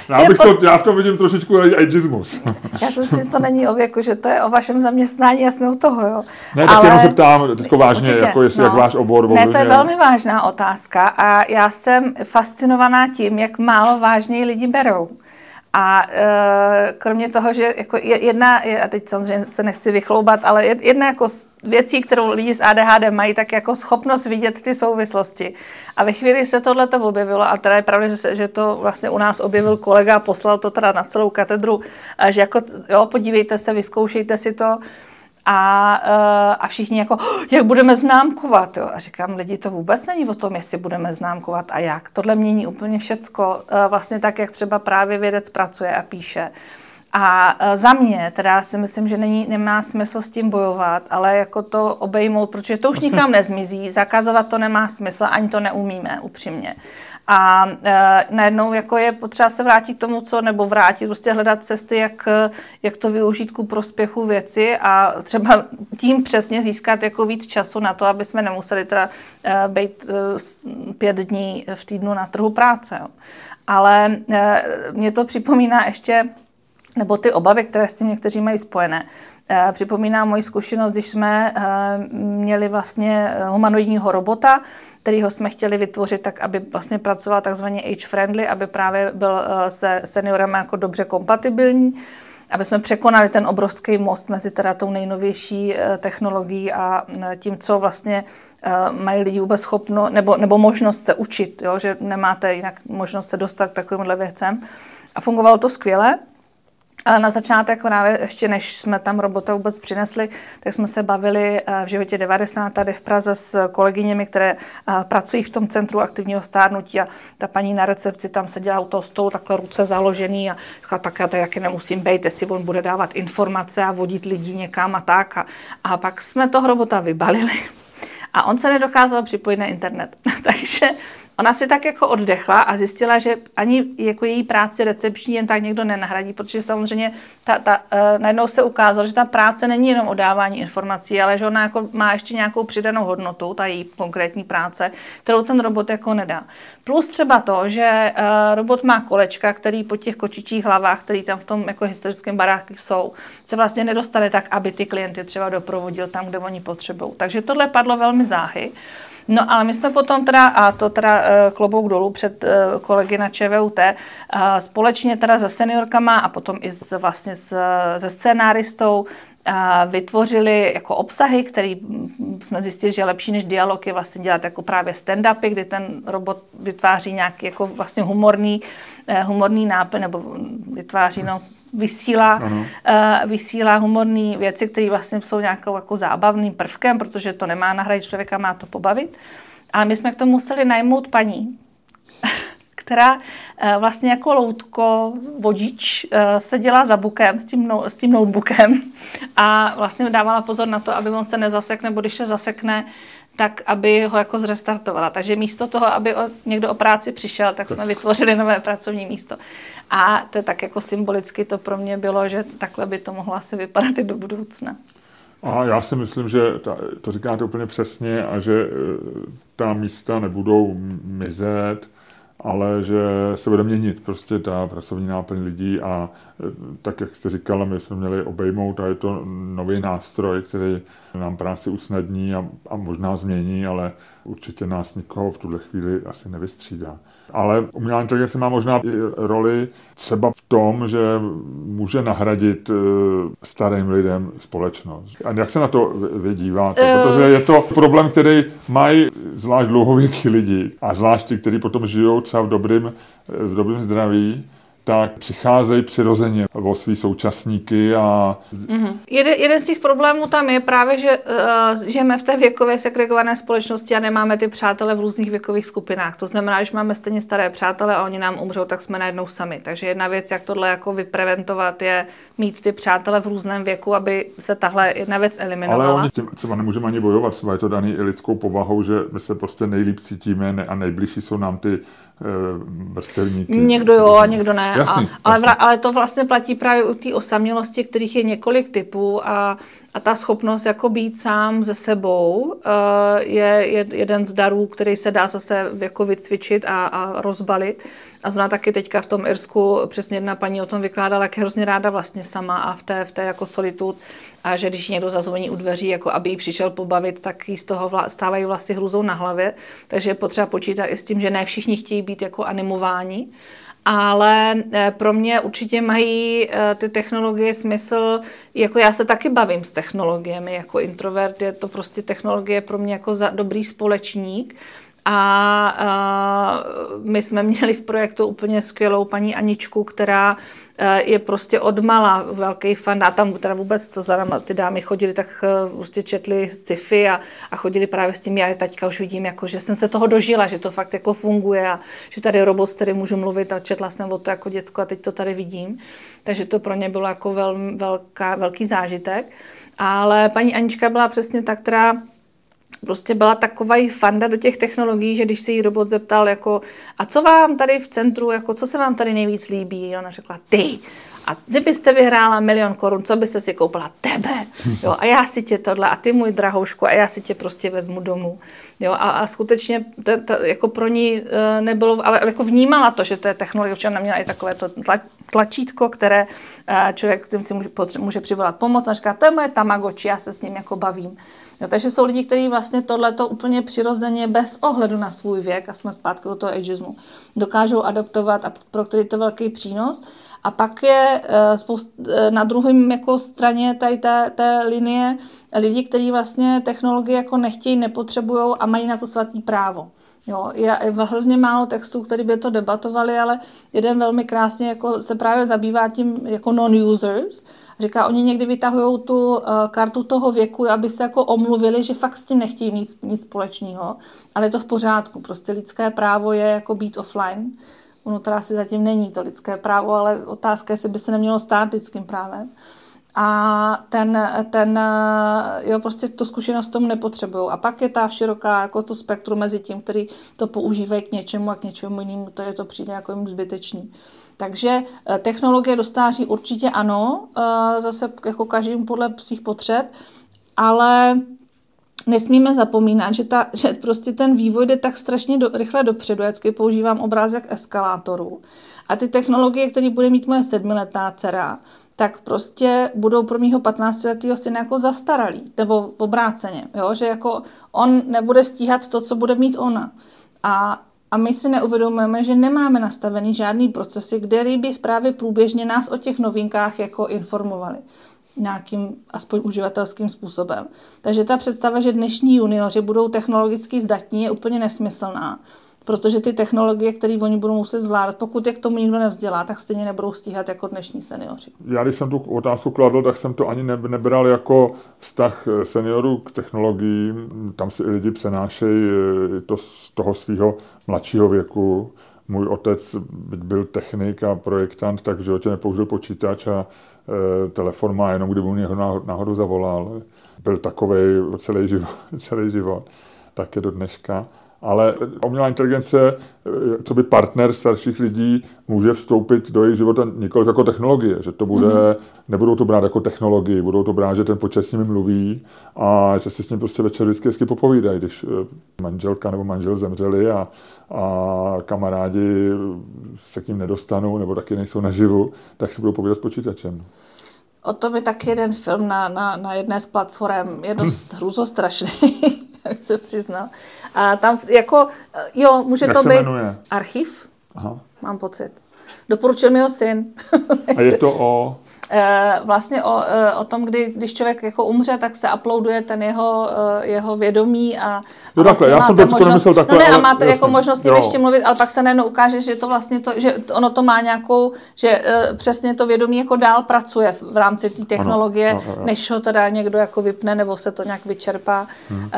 Já, bych to, já v tom vidím trošičku ageismus. Já si myslím, že to není o věku, že to je o vašem zaměstnání a jsme u toho, jo. Ne, tak Ale... jenom se ptám, teďko vážně, určitě, jako jestli no, jak váš obor. Ne, to je velmi vážná otázka a já jsem fascinovaná tím, jak málo vážně lidi berou. A e, kromě toho, že jako jedna, a teď samozřejmě se nechci vychloubat, ale jedna jako věcí, kterou lidi s ADHD mají, tak jako schopnost vidět ty souvislosti. A ve chvíli se tohle to objevilo, a teda je pravda, že, se, že to vlastně u nás objevil kolega, poslal to teda na celou katedru, že jako, jo, podívejte se, vyzkoušejte si to, a, eh, a všichni jako, jak budeme známkovat. Jo? A říkám, lidi, to vůbec není o tom, jestli budeme známkovat a jak. Tohle mění úplně všecko, eh, vlastně tak, jak třeba právě vědec pracuje a píše. A eh, za mě teda si myslím, že není, nemá smysl s tím bojovat, ale jako to obejmout, protože to už nikam nezmizí, zakazovat to nemá smysl, ani to neumíme, upřímně. A e, najednou jako je potřeba se vrátit k tomu, co, nebo vrátit, prostě hledat cesty, jak, jak to využít ku prospěchu věci a třeba tím přesně získat jako víc času na to, aby jsme nemuseli teda e, být e, pět dní v týdnu na trhu práce. Jo. Ale e, mě to připomíná ještě, nebo ty obavy, které s tím někteří mají spojené, e, připomíná moji zkušenost, když jsme e, měli vlastně humanoidního robota, kterýho jsme chtěli vytvořit tak, aby vlastně pracoval takzvaně age-friendly, aby právě byl eh, se seniorem jako dobře kompatibilní, aby jsme překonali ten obrovský most mezi teda tou nejnovější eh, technologií a eh, tím, co vlastně mají lidi vůbec schopno, nebo, nebo možnost se učit, jo, že nemáte jinak možnost se dostat k takovýmhle věcem. A fungovalo to skvěle. Ale na začátek právě ještě než jsme tam robota vůbec přinesli, tak jsme se bavili eh, v životě 90 tady v Praze s kolegyněmi, které eh, pracují v tom centru aktivního stárnutí a ta paní na recepci tam seděla u toho stolu takhle ruce založený a říkala, tak já to jaké nemusím být, jestli on bude dávat informace a vodit lidi někam a tak. A, a pak jsme toho robota vybalili a on se nedokázal připojit na internet. Takže Ona si tak jako oddechla a zjistila, že ani jako její práci recepční jen tak někdo nenahradí, protože samozřejmě ta, ta, uh, najednou se ukázalo, že ta práce není jenom o dávání informací, ale že ona jako má ještě nějakou přidanou hodnotu, ta její konkrétní práce, kterou ten robot jako nedá. Plus třeba to, že uh, robot má kolečka, který po těch kočičích hlavách, který tam v tom jako historickém baráku jsou, se vlastně nedostane tak, aby ty klienty třeba doprovodil tam, kde oni potřebují. Takže tohle padlo velmi záhy. No ale my jsme potom teda, a to teda eh, klobouk dolů před eh, kolegy na ČVUT, eh, společně teda se seniorkama a potom i s, vlastně s, se scénáristou vytvořili jako obsahy, které jsme zjistili, že je lepší než dialog je vlastně dělat jako právě stand-upy, kdy ten robot vytváří nějaký jako vlastně humorný, humorný nápad, nebo vytváří no, vysílá, uh, vysílá humorné věci, které vlastně jsou nějakou jako zábavným prvkem, protože to nemá nahradit člověka, má to pobavit. Ale my jsme k tomu museli najmout paní, která uh, vlastně jako loutko, vodič, uh, seděla za bukem s tím, no, s tím notebookem a vlastně dávala pozor na to, aby on se nezasekne, nebo když se zasekne, tak aby ho jako zrestartovala. Takže místo toho, aby o, někdo o práci přišel, tak jsme vytvořili nové pracovní místo. A to je tak jako symbolicky to pro mě bylo, že takhle by to mohlo asi vypadat i do budoucna. A já si myslím, že ta, to říkáte úplně přesně a že e, ta místa nebudou mizet, ale že se bude měnit prostě ta pracovní náplň lidí a tak, jak jste říkala, my jsme měli obejmout a je to nový nástroj, který nám práci usnadní a, a možná změní, ale určitě nás nikoho v tuhle chvíli asi nevystřídá. Ale umělá inteligence má možná roli třeba v tom, že může nahradit e, starým lidem společnost. A jak se na to vy díváte? Uh... Protože je to problém, který mají zvlášť dlouhověký lidi a zvlášť ti, kteří potom žijou třeba v dobrém, v dobrém zdraví, tak přicházejí přirozeně o svý současníky a... Mm-hmm. Jeden, jeden z těch problémů tam je právě, že uh, žijeme v té věkově segregované společnosti a nemáme ty přátele v různých věkových skupinách. To znamená, že máme stejně staré přátele a oni nám umřou, tak jsme najednou sami. Takže jedna věc, jak tohle jako vypreventovat, je mít ty přátele v různém věku, aby se tahle jedna věc eliminovala. Ale oni tím třeba nemůžeme ani bojovat, třeba je to daný i lidskou povahou, že my se prostě nejlíp cítíme a nejbližší jsou nám ty vrstevníky. Někdo jo a někdo ne jasný, a, ale, jasný. ale to vlastně platí právě u té osamělosti, kterých je několik typů a, a ta schopnost jako být sám ze sebou eh, je, je jeden z darů, který se dá zase jako vycvičit a, a rozbalit. A zná taky teďka v tom Irsku, přesně jedna paní o tom vykládala, jak je hrozně ráda vlastně sama a v té, v té jako solitud. A že když někdo zazvoní u dveří, jako aby jí přišel pobavit, tak jí z toho vla, stávají vlastně hrůzou na hlavě. Takže je potřeba počítat i s tím, že ne všichni chtějí být jako animováni. Ale eh, pro mě určitě mají eh, ty technologie smysl, jako já se taky bavím s technologiemi, jako introvert je to prostě technologie pro mě jako za dobrý společník, a, a my jsme měli v projektu úplně skvělou paní Aničku, která e, je prostě odmala velký fan a tam teda vůbec to za ty dámy chodili, tak e, prostě četli sci-fi a, a chodili právě s tím, já teďka už vidím, jako, že jsem se toho dožila, že to fakt jako funguje a že tady robot, s kterým můžu mluvit a četla jsem o to jako děcko a teď to tady vidím. Takže to pro ně bylo jako vel, velká, velký zážitek. Ale paní Anička byla přesně ta, která prostě byla taková fanda do těch technologií, že když se jí robot zeptal, jako, a co vám tady v centru, jako, co se vám tady nejvíc líbí, ona řekla, ty. A kdybyste vyhrála milion korun, co byste si koupila? Tebe. Jo, a já si tě tohle, a ty můj drahoušku, a já si tě prostě vezmu domů. Jo, a, a skutečně to, to, jako pro ní e, nebylo, ale jako vnímala to, že to je technologie, protože ona měla i takové to tlačítko, které e, člověk tím si může, může přivolat pomoc a říká, to je moje tamagoči, já se s ním jako bavím. Jo, takže jsou lidi, kteří vlastně tohleto úplně přirozeně, bez ohledu na svůj věk, a jsme zpátky do toho ageismu, dokážou adoptovat a pro který to velký přínos. A pak je eh, spoust, na druhém jako straně tady té, té linie lidi, kteří vlastně technologie jako nechtějí, nepotřebují a mají na to svatý právo. Jo, je, hrozně málo textů, který by to debatovali, ale jeden velmi krásně jako se právě zabývá tím jako non-users. Říká, oni někdy vytahují tu uh, kartu toho věku, aby se jako omluvili, že fakt s tím nechtějí nic, nic společného, ale je to v pořádku. Prostě lidské právo je jako být offline. Ono teda asi zatím není to lidské právo, ale otázka je, jestli by se nemělo stát lidským právem. A ten, ten, jo, prostě tu zkušenost tomu nepotřebují. A pak je ta široká, jako to spektrum mezi tím, který to používají k něčemu a k něčemu jinému, to je to přijde jako jim zbytečný. Takže eh, technologie do stáří určitě ano, eh, zase jako každým podle svých potřeb, ale nesmíme zapomínat, že, ta, že prostě ten vývoj jde tak strašně do, rychle dopředu. Já používám obrázek eskalátoru. A ty technologie, které bude mít moje sedmiletá dcera, tak prostě budou pro mýho 15-letého syna jako zastaralý, nebo obráceně, jo? že jako on nebude stíhat to, co bude mít ona. A, a my si neuvědomujeme, že nemáme nastavený žádný procesy, kde by zprávy průběžně nás o těch novinkách jako informovali nějakým aspoň uživatelským způsobem. Takže ta představa, že dnešní junioři budou technologicky zdatní, je úplně nesmyslná. Protože ty technologie, které oni budou muset zvládat, pokud je k tomu nikdo nevzdělá, tak stejně nebudou stíhat jako dnešní seniori. Já když jsem tu otázku kladl, tak jsem to ani nebral jako vztah eh, seniorů k technologiím. Tam si lidi přenášejí eh, to z toho svého mladšího věku. Můj otec byl technik a projektant, tak v životě nepoužil počítač a e, telefon má jenom, kdyby mu něho náhodou zavolal. Byl takový celý život, celý život, tak je do dneška ale umělá inteligence, eh, co by partner starších lidí, může vstoupit do jejich života nikoliv jako technologie, že to bude, mm-hmm. nebudou to brát jako technologii, budou to brát, že ten počet s nimi mluví a že si s ním prostě večer vždycky hezky popovídají, když eh, manželka nebo manžel zemřeli a, a kamarádi se k ním nedostanou nebo taky nejsou naživu, tak si budou povídat s počítačem. O tom je taky jeden film na, na, na jedné z platform, je dost hrůzostrašný, jak se přiznal. A tam jako, jo, může jak to být jmenuje? archiv, Aha. mám pocit. Doporučil mi ho syn. A je to o... Eh, vlastně o, eh, o tom, kdy, když člověk jako umře, tak se uploaduje ten jeho, eh, jeho vědomí a, no a vlastně takhle, já jsem to možnost, nemyslel takhle, no ne, ale, a máte jasný, jako možnost jo. ještě mluvit, ale pak se najednou ukáže, že to vlastně to, že ono to má nějakou, že přesně to vědomí jako dál pracuje v, rámci té technologie, ano, ano, ano. než ho teda někdo jako vypne nebo se to nějak vyčerpá hmm. uh,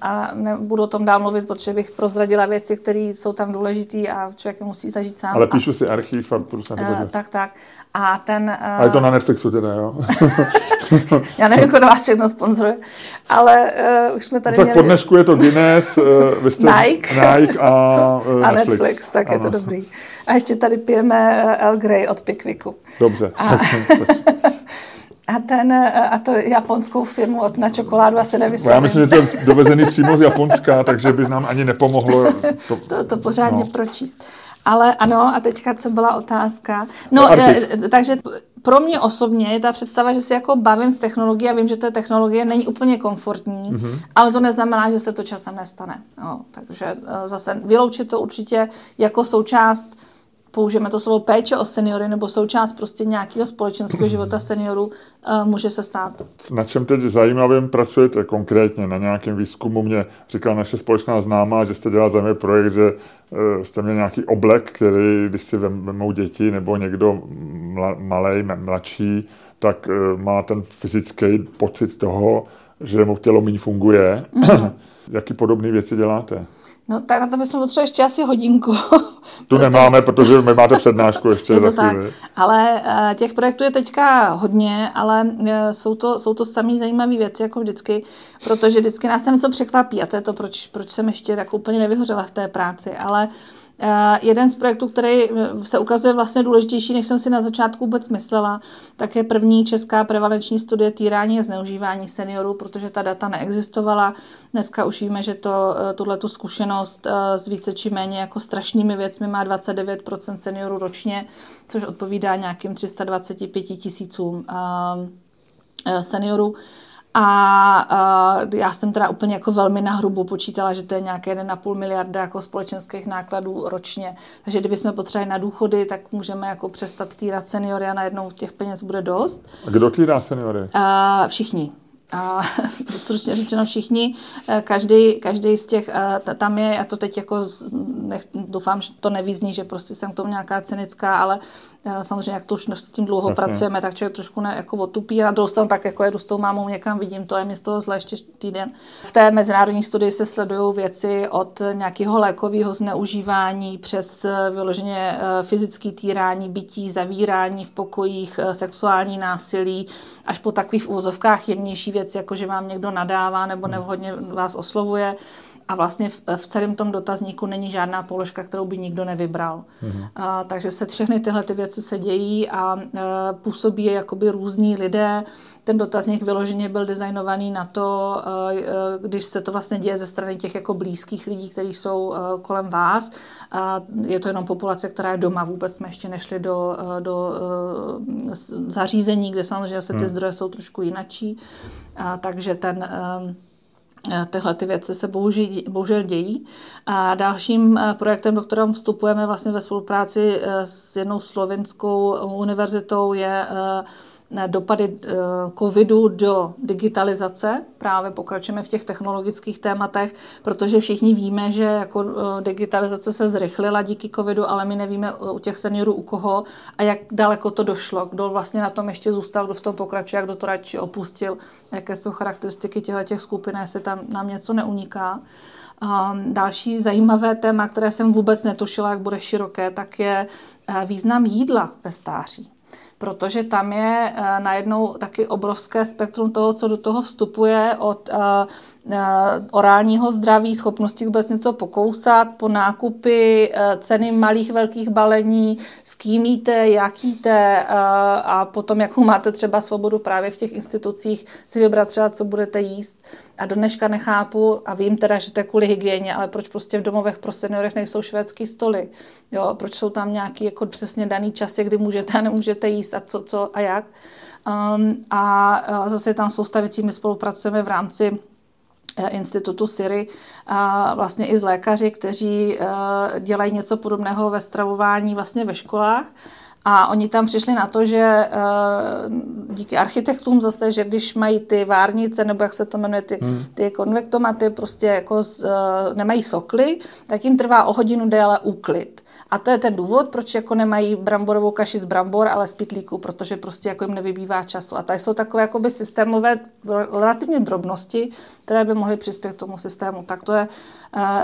a nebudu o tom dál mluvit, protože bych prozradila věci, které jsou tam důležité a člověk musí zažít sám. Ale píšu si archiv a budu se Tak, tak. A ten, uh, Ale je to na Netflixu teda, jo. Já nevím, kdo vás všechno sponzoruje, ale uh, už jsme tady tak měli... po dnešku je to Guinness, uh, vy jste Nike. Nike a, uh, a Netflix. Netflix, tak ano. je to dobrý. A ještě tady pijeme El Grey od Pickvicku. Dobře. A, a, ten, uh, a to japonskou firmu od na čokoládu asi nevysvětlím. Já myslím, že to je dovezený přímo z Japonska, takže by nám ani nepomohlo to, to, to pořádně no. pročíst. Ale ano, a teďka co byla otázka? No, To e, takže pro mě osobně je ta představa, že si jako bavím s technologií a vím, že ta technologie není úplně komfortní, Mhm. mm-hmm. ale to neznamená, že se to časem nestane. No, takže zase vyloučit to určitě jako součást použijeme to slovo péče o seniory nebo součást prostě nějakého společenského života seniorů, e, může se stát. Na čem teď zajímavým pracujete konkrétně? Na nějakém výzkumu mě říkala naše společná známá, že jste dělal zajímavý projekt, že eh, jste měl nějaký oblek, který, když si vem- vemou děti nebo někdo mla, malej, mladší, tak eh, má ten fyzický pocit toho, že mu tělo méně funguje. Jaký podobné věci děláte? No tak na to bychom potřebovali ještě asi hodinku. Tu nemáme, protože my máte přednášku ještě je za to tak. chvíli. Ale eh, těch projektů je teďka hodně, ale eh, jsou to, jsou to samý zajímavé věci, jako vždycky, protože vždycky nás tam něco překvapí a to je to, proč, proč jsem ještě tak úplně nevyhořela v té práci. Ale eh, jeden z projektů, který eh, se ukazuje vlastně důležitější, než jsem si na začátku vůbec myslela, tak je první česká prevalenční studie týrání a zneužívání seniorů, protože ta data neexistovala. Dneska už víme, že to, tuhle tu zkušenost eh, s více či méně jako strašnými věcmi má 29% seniorů ročně, což odpovídá nějakým 325 tisícům eh, seniorů. A uh, já jsem teda úplně jako velmi nahrubu počítala, že to je nějaké 1,5 miliarda jako společenských nákladů ročně. Takže kdybychom potřebovali na důchody, tak můžeme jako přestat týrat seniory a najednou těch peněz bude dost. A kdo týrá seniory? Uh, všichni. A stručně řečeno všichni, každý, každý z těch, uh, tam je, já to teď jako, nech, doufám, že to nevízní, že prostě jsem k tomu nějaká cynická, ale uh, samozřejmě, jak to už s tím dlouho Jasně. pracujeme, tak člověk trošku ne, jako otupí a na druhou stranu pak jako jedu s tou mámou někam, vidím, to je mi z toho zle ještě týden. V té mezinárodní studii se sledují věci od nějakého lékového zneužívání přes vyloženě fyzické týrání, bytí, zavírání v pokojích, sexuální násilí, až po takových úvozovkách jemnější věci, jako že vám někdo nadává nebo nevhodně vás oslovuje. A vlastně v, v celém tom dotazníku není žádná položka, kterou by nikdo nevybral. Mm-hmm. A, takže se všechny tyhle ty věci se dějí a, a působí je jakoby různí lidé. Ten dotazník vyloženě byl designovaný na to, když se to vlastně děje ze strany těch jako blízkých lidí, kteří jsou kolem vás. A je to jenom populace, která je doma. Vůbec jsme ještě nešli do, do zařízení, kde samozřejmě se ty zdroje jsou trošku jinačí. A, takže ten Tyhle ty věci se bohužel, bohužel dějí. A dalším projektem, do kterého vstupujeme vlastně ve spolupráci s jednou slovinskou univerzitou, je dopady covidu do digitalizace. Právě pokračujeme v těch technologických tématech, protože všichni víme, že jako digitalizace se zrychlila díky covidu, ale my nevíme u těch seniorů u koho a jak daleko to došlo, kdo vlastně na tom ještě zůstal, kdo v tom pokračuje, kdo to radši opustil, jaké jsou charakteristiky těchto těch skupin, jestli tam nám něco neuniká. Um, další zajímavé téma, které jsem vůbec netušila, jak bude široké, tak je význam jídla ve stáří protože tam je uh, najednou taky obrovské spektrum toho, co do toho vstupuje od uh, orálního zdraví, schopnosti vůbec něco pokousat, po nákupy, uh, ceny malých, velkých balení, s kým jíte, jak jíte uh, a potom, jakou máte třeba svobodu právě v těch institucích si vybrat třeba, co budete jíst. A do dneška nechápu, a vím teda, že to je kvůli hygieně, ale proč prostě v domovech pro seniorech nejsou švédský stoly? Jo, proč jsou tam nějaký jako přesně daný časy, kdy můžete a nemůžete jíst a co, co a jak. Um, a, a zase je tam spousta věcí, my spolupracujeme v rámci institutu Siri a vlastně i s lékaři, kteří dělají něco podobného ve stravování vlastně ve školách. A oni tam přišli na to, že díky architektům zase, že když mají ty várnice, nebo jak se to jmenuje, ty, hmm. ty konvektomaty, prostě jako z, nemají sokly, tak jim trvá o hodinu déle úklid. A to je ten důvod, proč jako nemají bramborovou kaši z brambor, ale z pitlíku, protože prostě jako jim nevybývá času. A tady jsou takové jakoby systémové relativně drobnosti, které by mohly přispět k tomu systému. Tak to je,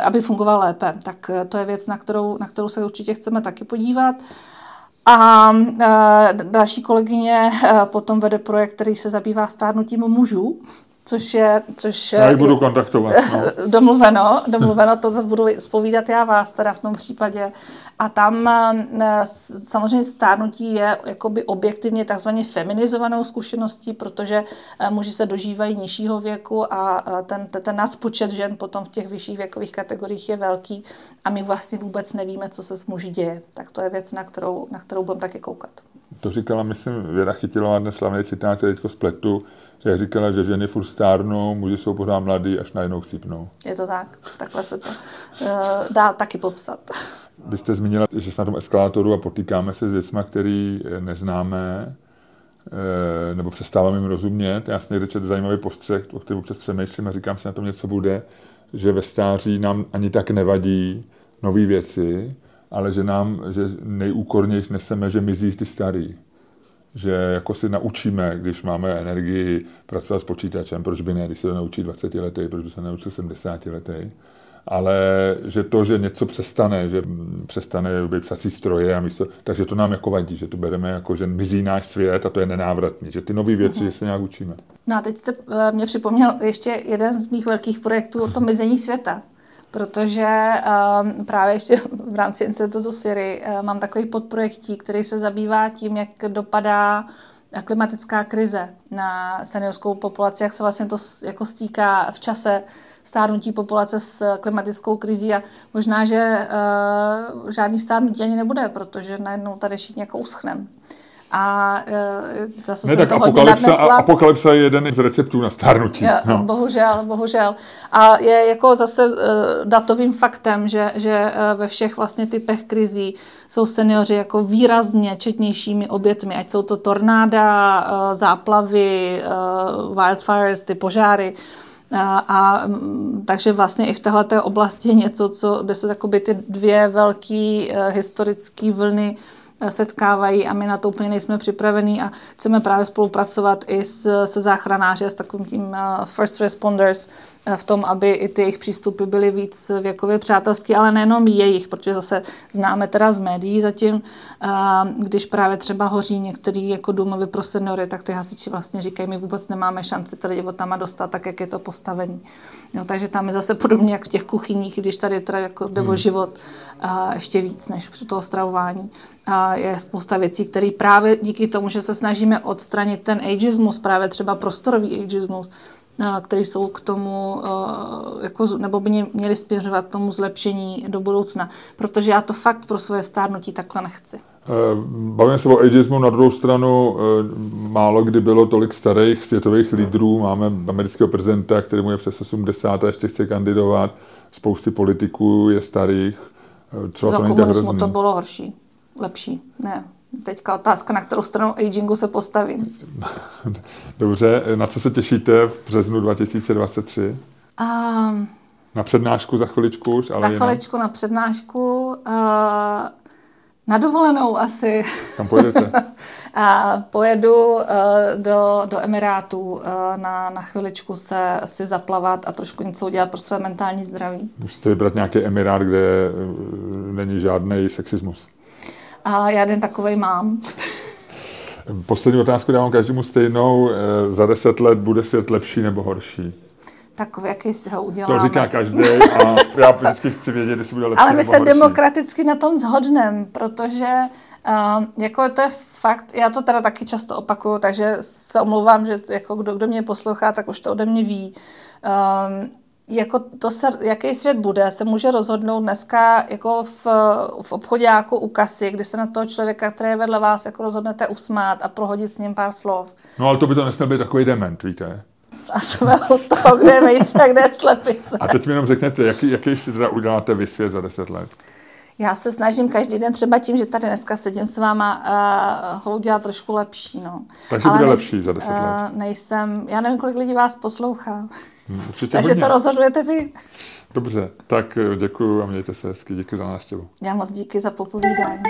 aby fungoval lépe. Tak to je věc, na kterou, na kterou se určitě chceme taky podívat. A další kolegyně potom vede projekt, který se zabývá stárnutím mužů což je... Což já ji budu kontaktovat. No. domluveno, domluveno, to zase budu spovídat já vás teda v tom případě. A tam eh, samozřejmě stárnutí je jakoby objektivně takzvaně feminizovanou zkušeností, protože eh, muži se dožívají nižšího věku a eh, ten, ten nadpočet žen potom v těch vyšších věkových kategoriích je velký a my vlastně vůbec nevíme, co se s muži děje. Tak to je věc, na kterou, na kterou budeme taky koukat. To říkala, myslím, Věra Chytilová, dnes slavný citát, který teďko spletu, jak říkala, že ženy furt stárnou, muži jsou pořád mladí, až najednou chcípnou. Je to tak, takhle se to uh, dá taky popsat. Vy jste zmínila, že jsme na tom eskalátoru a potýkáme se s věcmi, které neznáme, eh, nebo přestáváme jim rozumět. Já jsem někde četl zajímavý postřeh, o kterém občas přemýšlím a říkám si, na tom něco bude, že ve stáří nám ani tak nevadí nové věci, ale že nám, že nejúkornější neseme, že mizí ty starý že jako si naučíme, když máme energii pracovat s počítačem, proč by ne, když se to naučí 20 letý, proč by se naučil 70 letý, ale že to, že něco přestane, že přestane být psací stroje a místo, takže to nám jako vadí, že to bereme jako, že mizí náš svět a to je nenávratný, že ty nové věci, že se nějak učíme. No a teď jste eh, mě připomněl ještě jeden z mých velkých projektů o tom mizení světa protože um, právě ještě v rámci Institutu Siri uh, mám takový podprojektí, který se zabývá tím, jak dopadá klimatická krize na seniorskou populaci, jak se vlastně to jako stýká v čase stárnutí populace s klimatickou krizí a možná, že uh, žádný stárnutí ani nebude, protože najednou tady všichni jako uschneme. A uh, zase ne, tak apokalypsa, apokalypsa je jeden z receptů na stárnutí. Je, no. Bohužel, bohužel. A je jako zase uh, datovým faktem, že, že uh, ve všech vlastně typech krizí jsou seniori jako výrazně četnějšími obětmi, ať jsou to tornáda, uh, záplavy, uh, wildfires, ty požáry. A, a takže vlastně i v této oblasti je něco, co, kde se ty dvě velké uh, historické vlny uh, setkávají a my na to úplně nejsme připravení a chceme právě spolupracovat i s, se záchranáři a s takovým tím uh, first responders, v tom, aby i ty jejich přístupy byly víc věkově přátelské, ale nejenom jejich, protože zase známe teda z médií zatím, když právě třeba hoří některý jako domovy pro seniory, tak ty hasiči vlastně říkají, my vůbec nemáme šanci tady tam dostat, tak jak je to postavení. No, takže tam je zase podobně jak v těch kuchyních, když tady teda jako jde o hmm. život a ještě víc než při toho stravování. A je spousta věcí, které právě díky tomu, že se snažíme odstranit ten ageismus, právě třeba prostorový ageismus, které jsou k tomu, jako, nebo by měly směřovat tomu zlepšení do budoucna. Protože já to fakt pro své stárnutí takhle nechci. Eh, bavíme se o ageismu, na druhou stranu eh, málo kdy bylo tolik starých světových lídrů. Máme amerického prezidenta, který mu je přes 80 a ještě chce kandidovat. Spousty politiků je starých. Eh, třeba Za to není tak hrozný. to bylo horší, lepší. Ne, Teďka otázka, na kterou stranu agingu se postavím. Dobře, na co se těšíte v březnu 2023? Um, na přednášku za chviličku už, ale Za chviličku jinak. na přednášku. Uh, na dovolenou asi. Kam pojedete? a pojedu uh, do, do Emirátů uh, na, na chviličku se si zaplavat a trošku něco udělat pro své mentální zdraví. Musíte vybrat nějaký Emirát, kde není žádný sexismus. A já jeden takovej mám. Poslední otázku dávám každému stejnou. Eh, za deset let bude svět lepší nebo horší? Takový, jaký si ho uděláme. To říká každý a já vždycky chci vědět, jestli bude lepší Ale my se horší. demokraticky na tom zhodneme, protože uh, jako to je fakt, já to teda taky často opakuju, takže se omlouvám, že jako kdo, kdo mě poslouchá, tak už to ode mě ví. Um, jako to se, jaký svět bude, se může rozhodnout dneska jako v, v obchodě jako u kasy, kdy se na toho člověka, který je vedle vás, jako rozhodnete usmát a prohodit s ním pár slov. No ale to by to nesměl být takový dement, víte? A jsme od toho, kde je vejce a kde je slepice. A teď mi jenom řekněte, jaký, jaký si teda uděláte vy svět za deset let? Já se snažím každý den třeba tím, že tady dneska sedím s váma, uh, ho udělat trošku lepší. No. Takže bude lepší za deset let. Uh, nejsem, já nevím, kolik lidí vás poslouchá. Hmm, určitě Takže hodně. to rozhodujete vy. Dobře, tak eh, děkuji a mějte se hezky. Děkuji za návštěvu. Já moc díky za popovídání.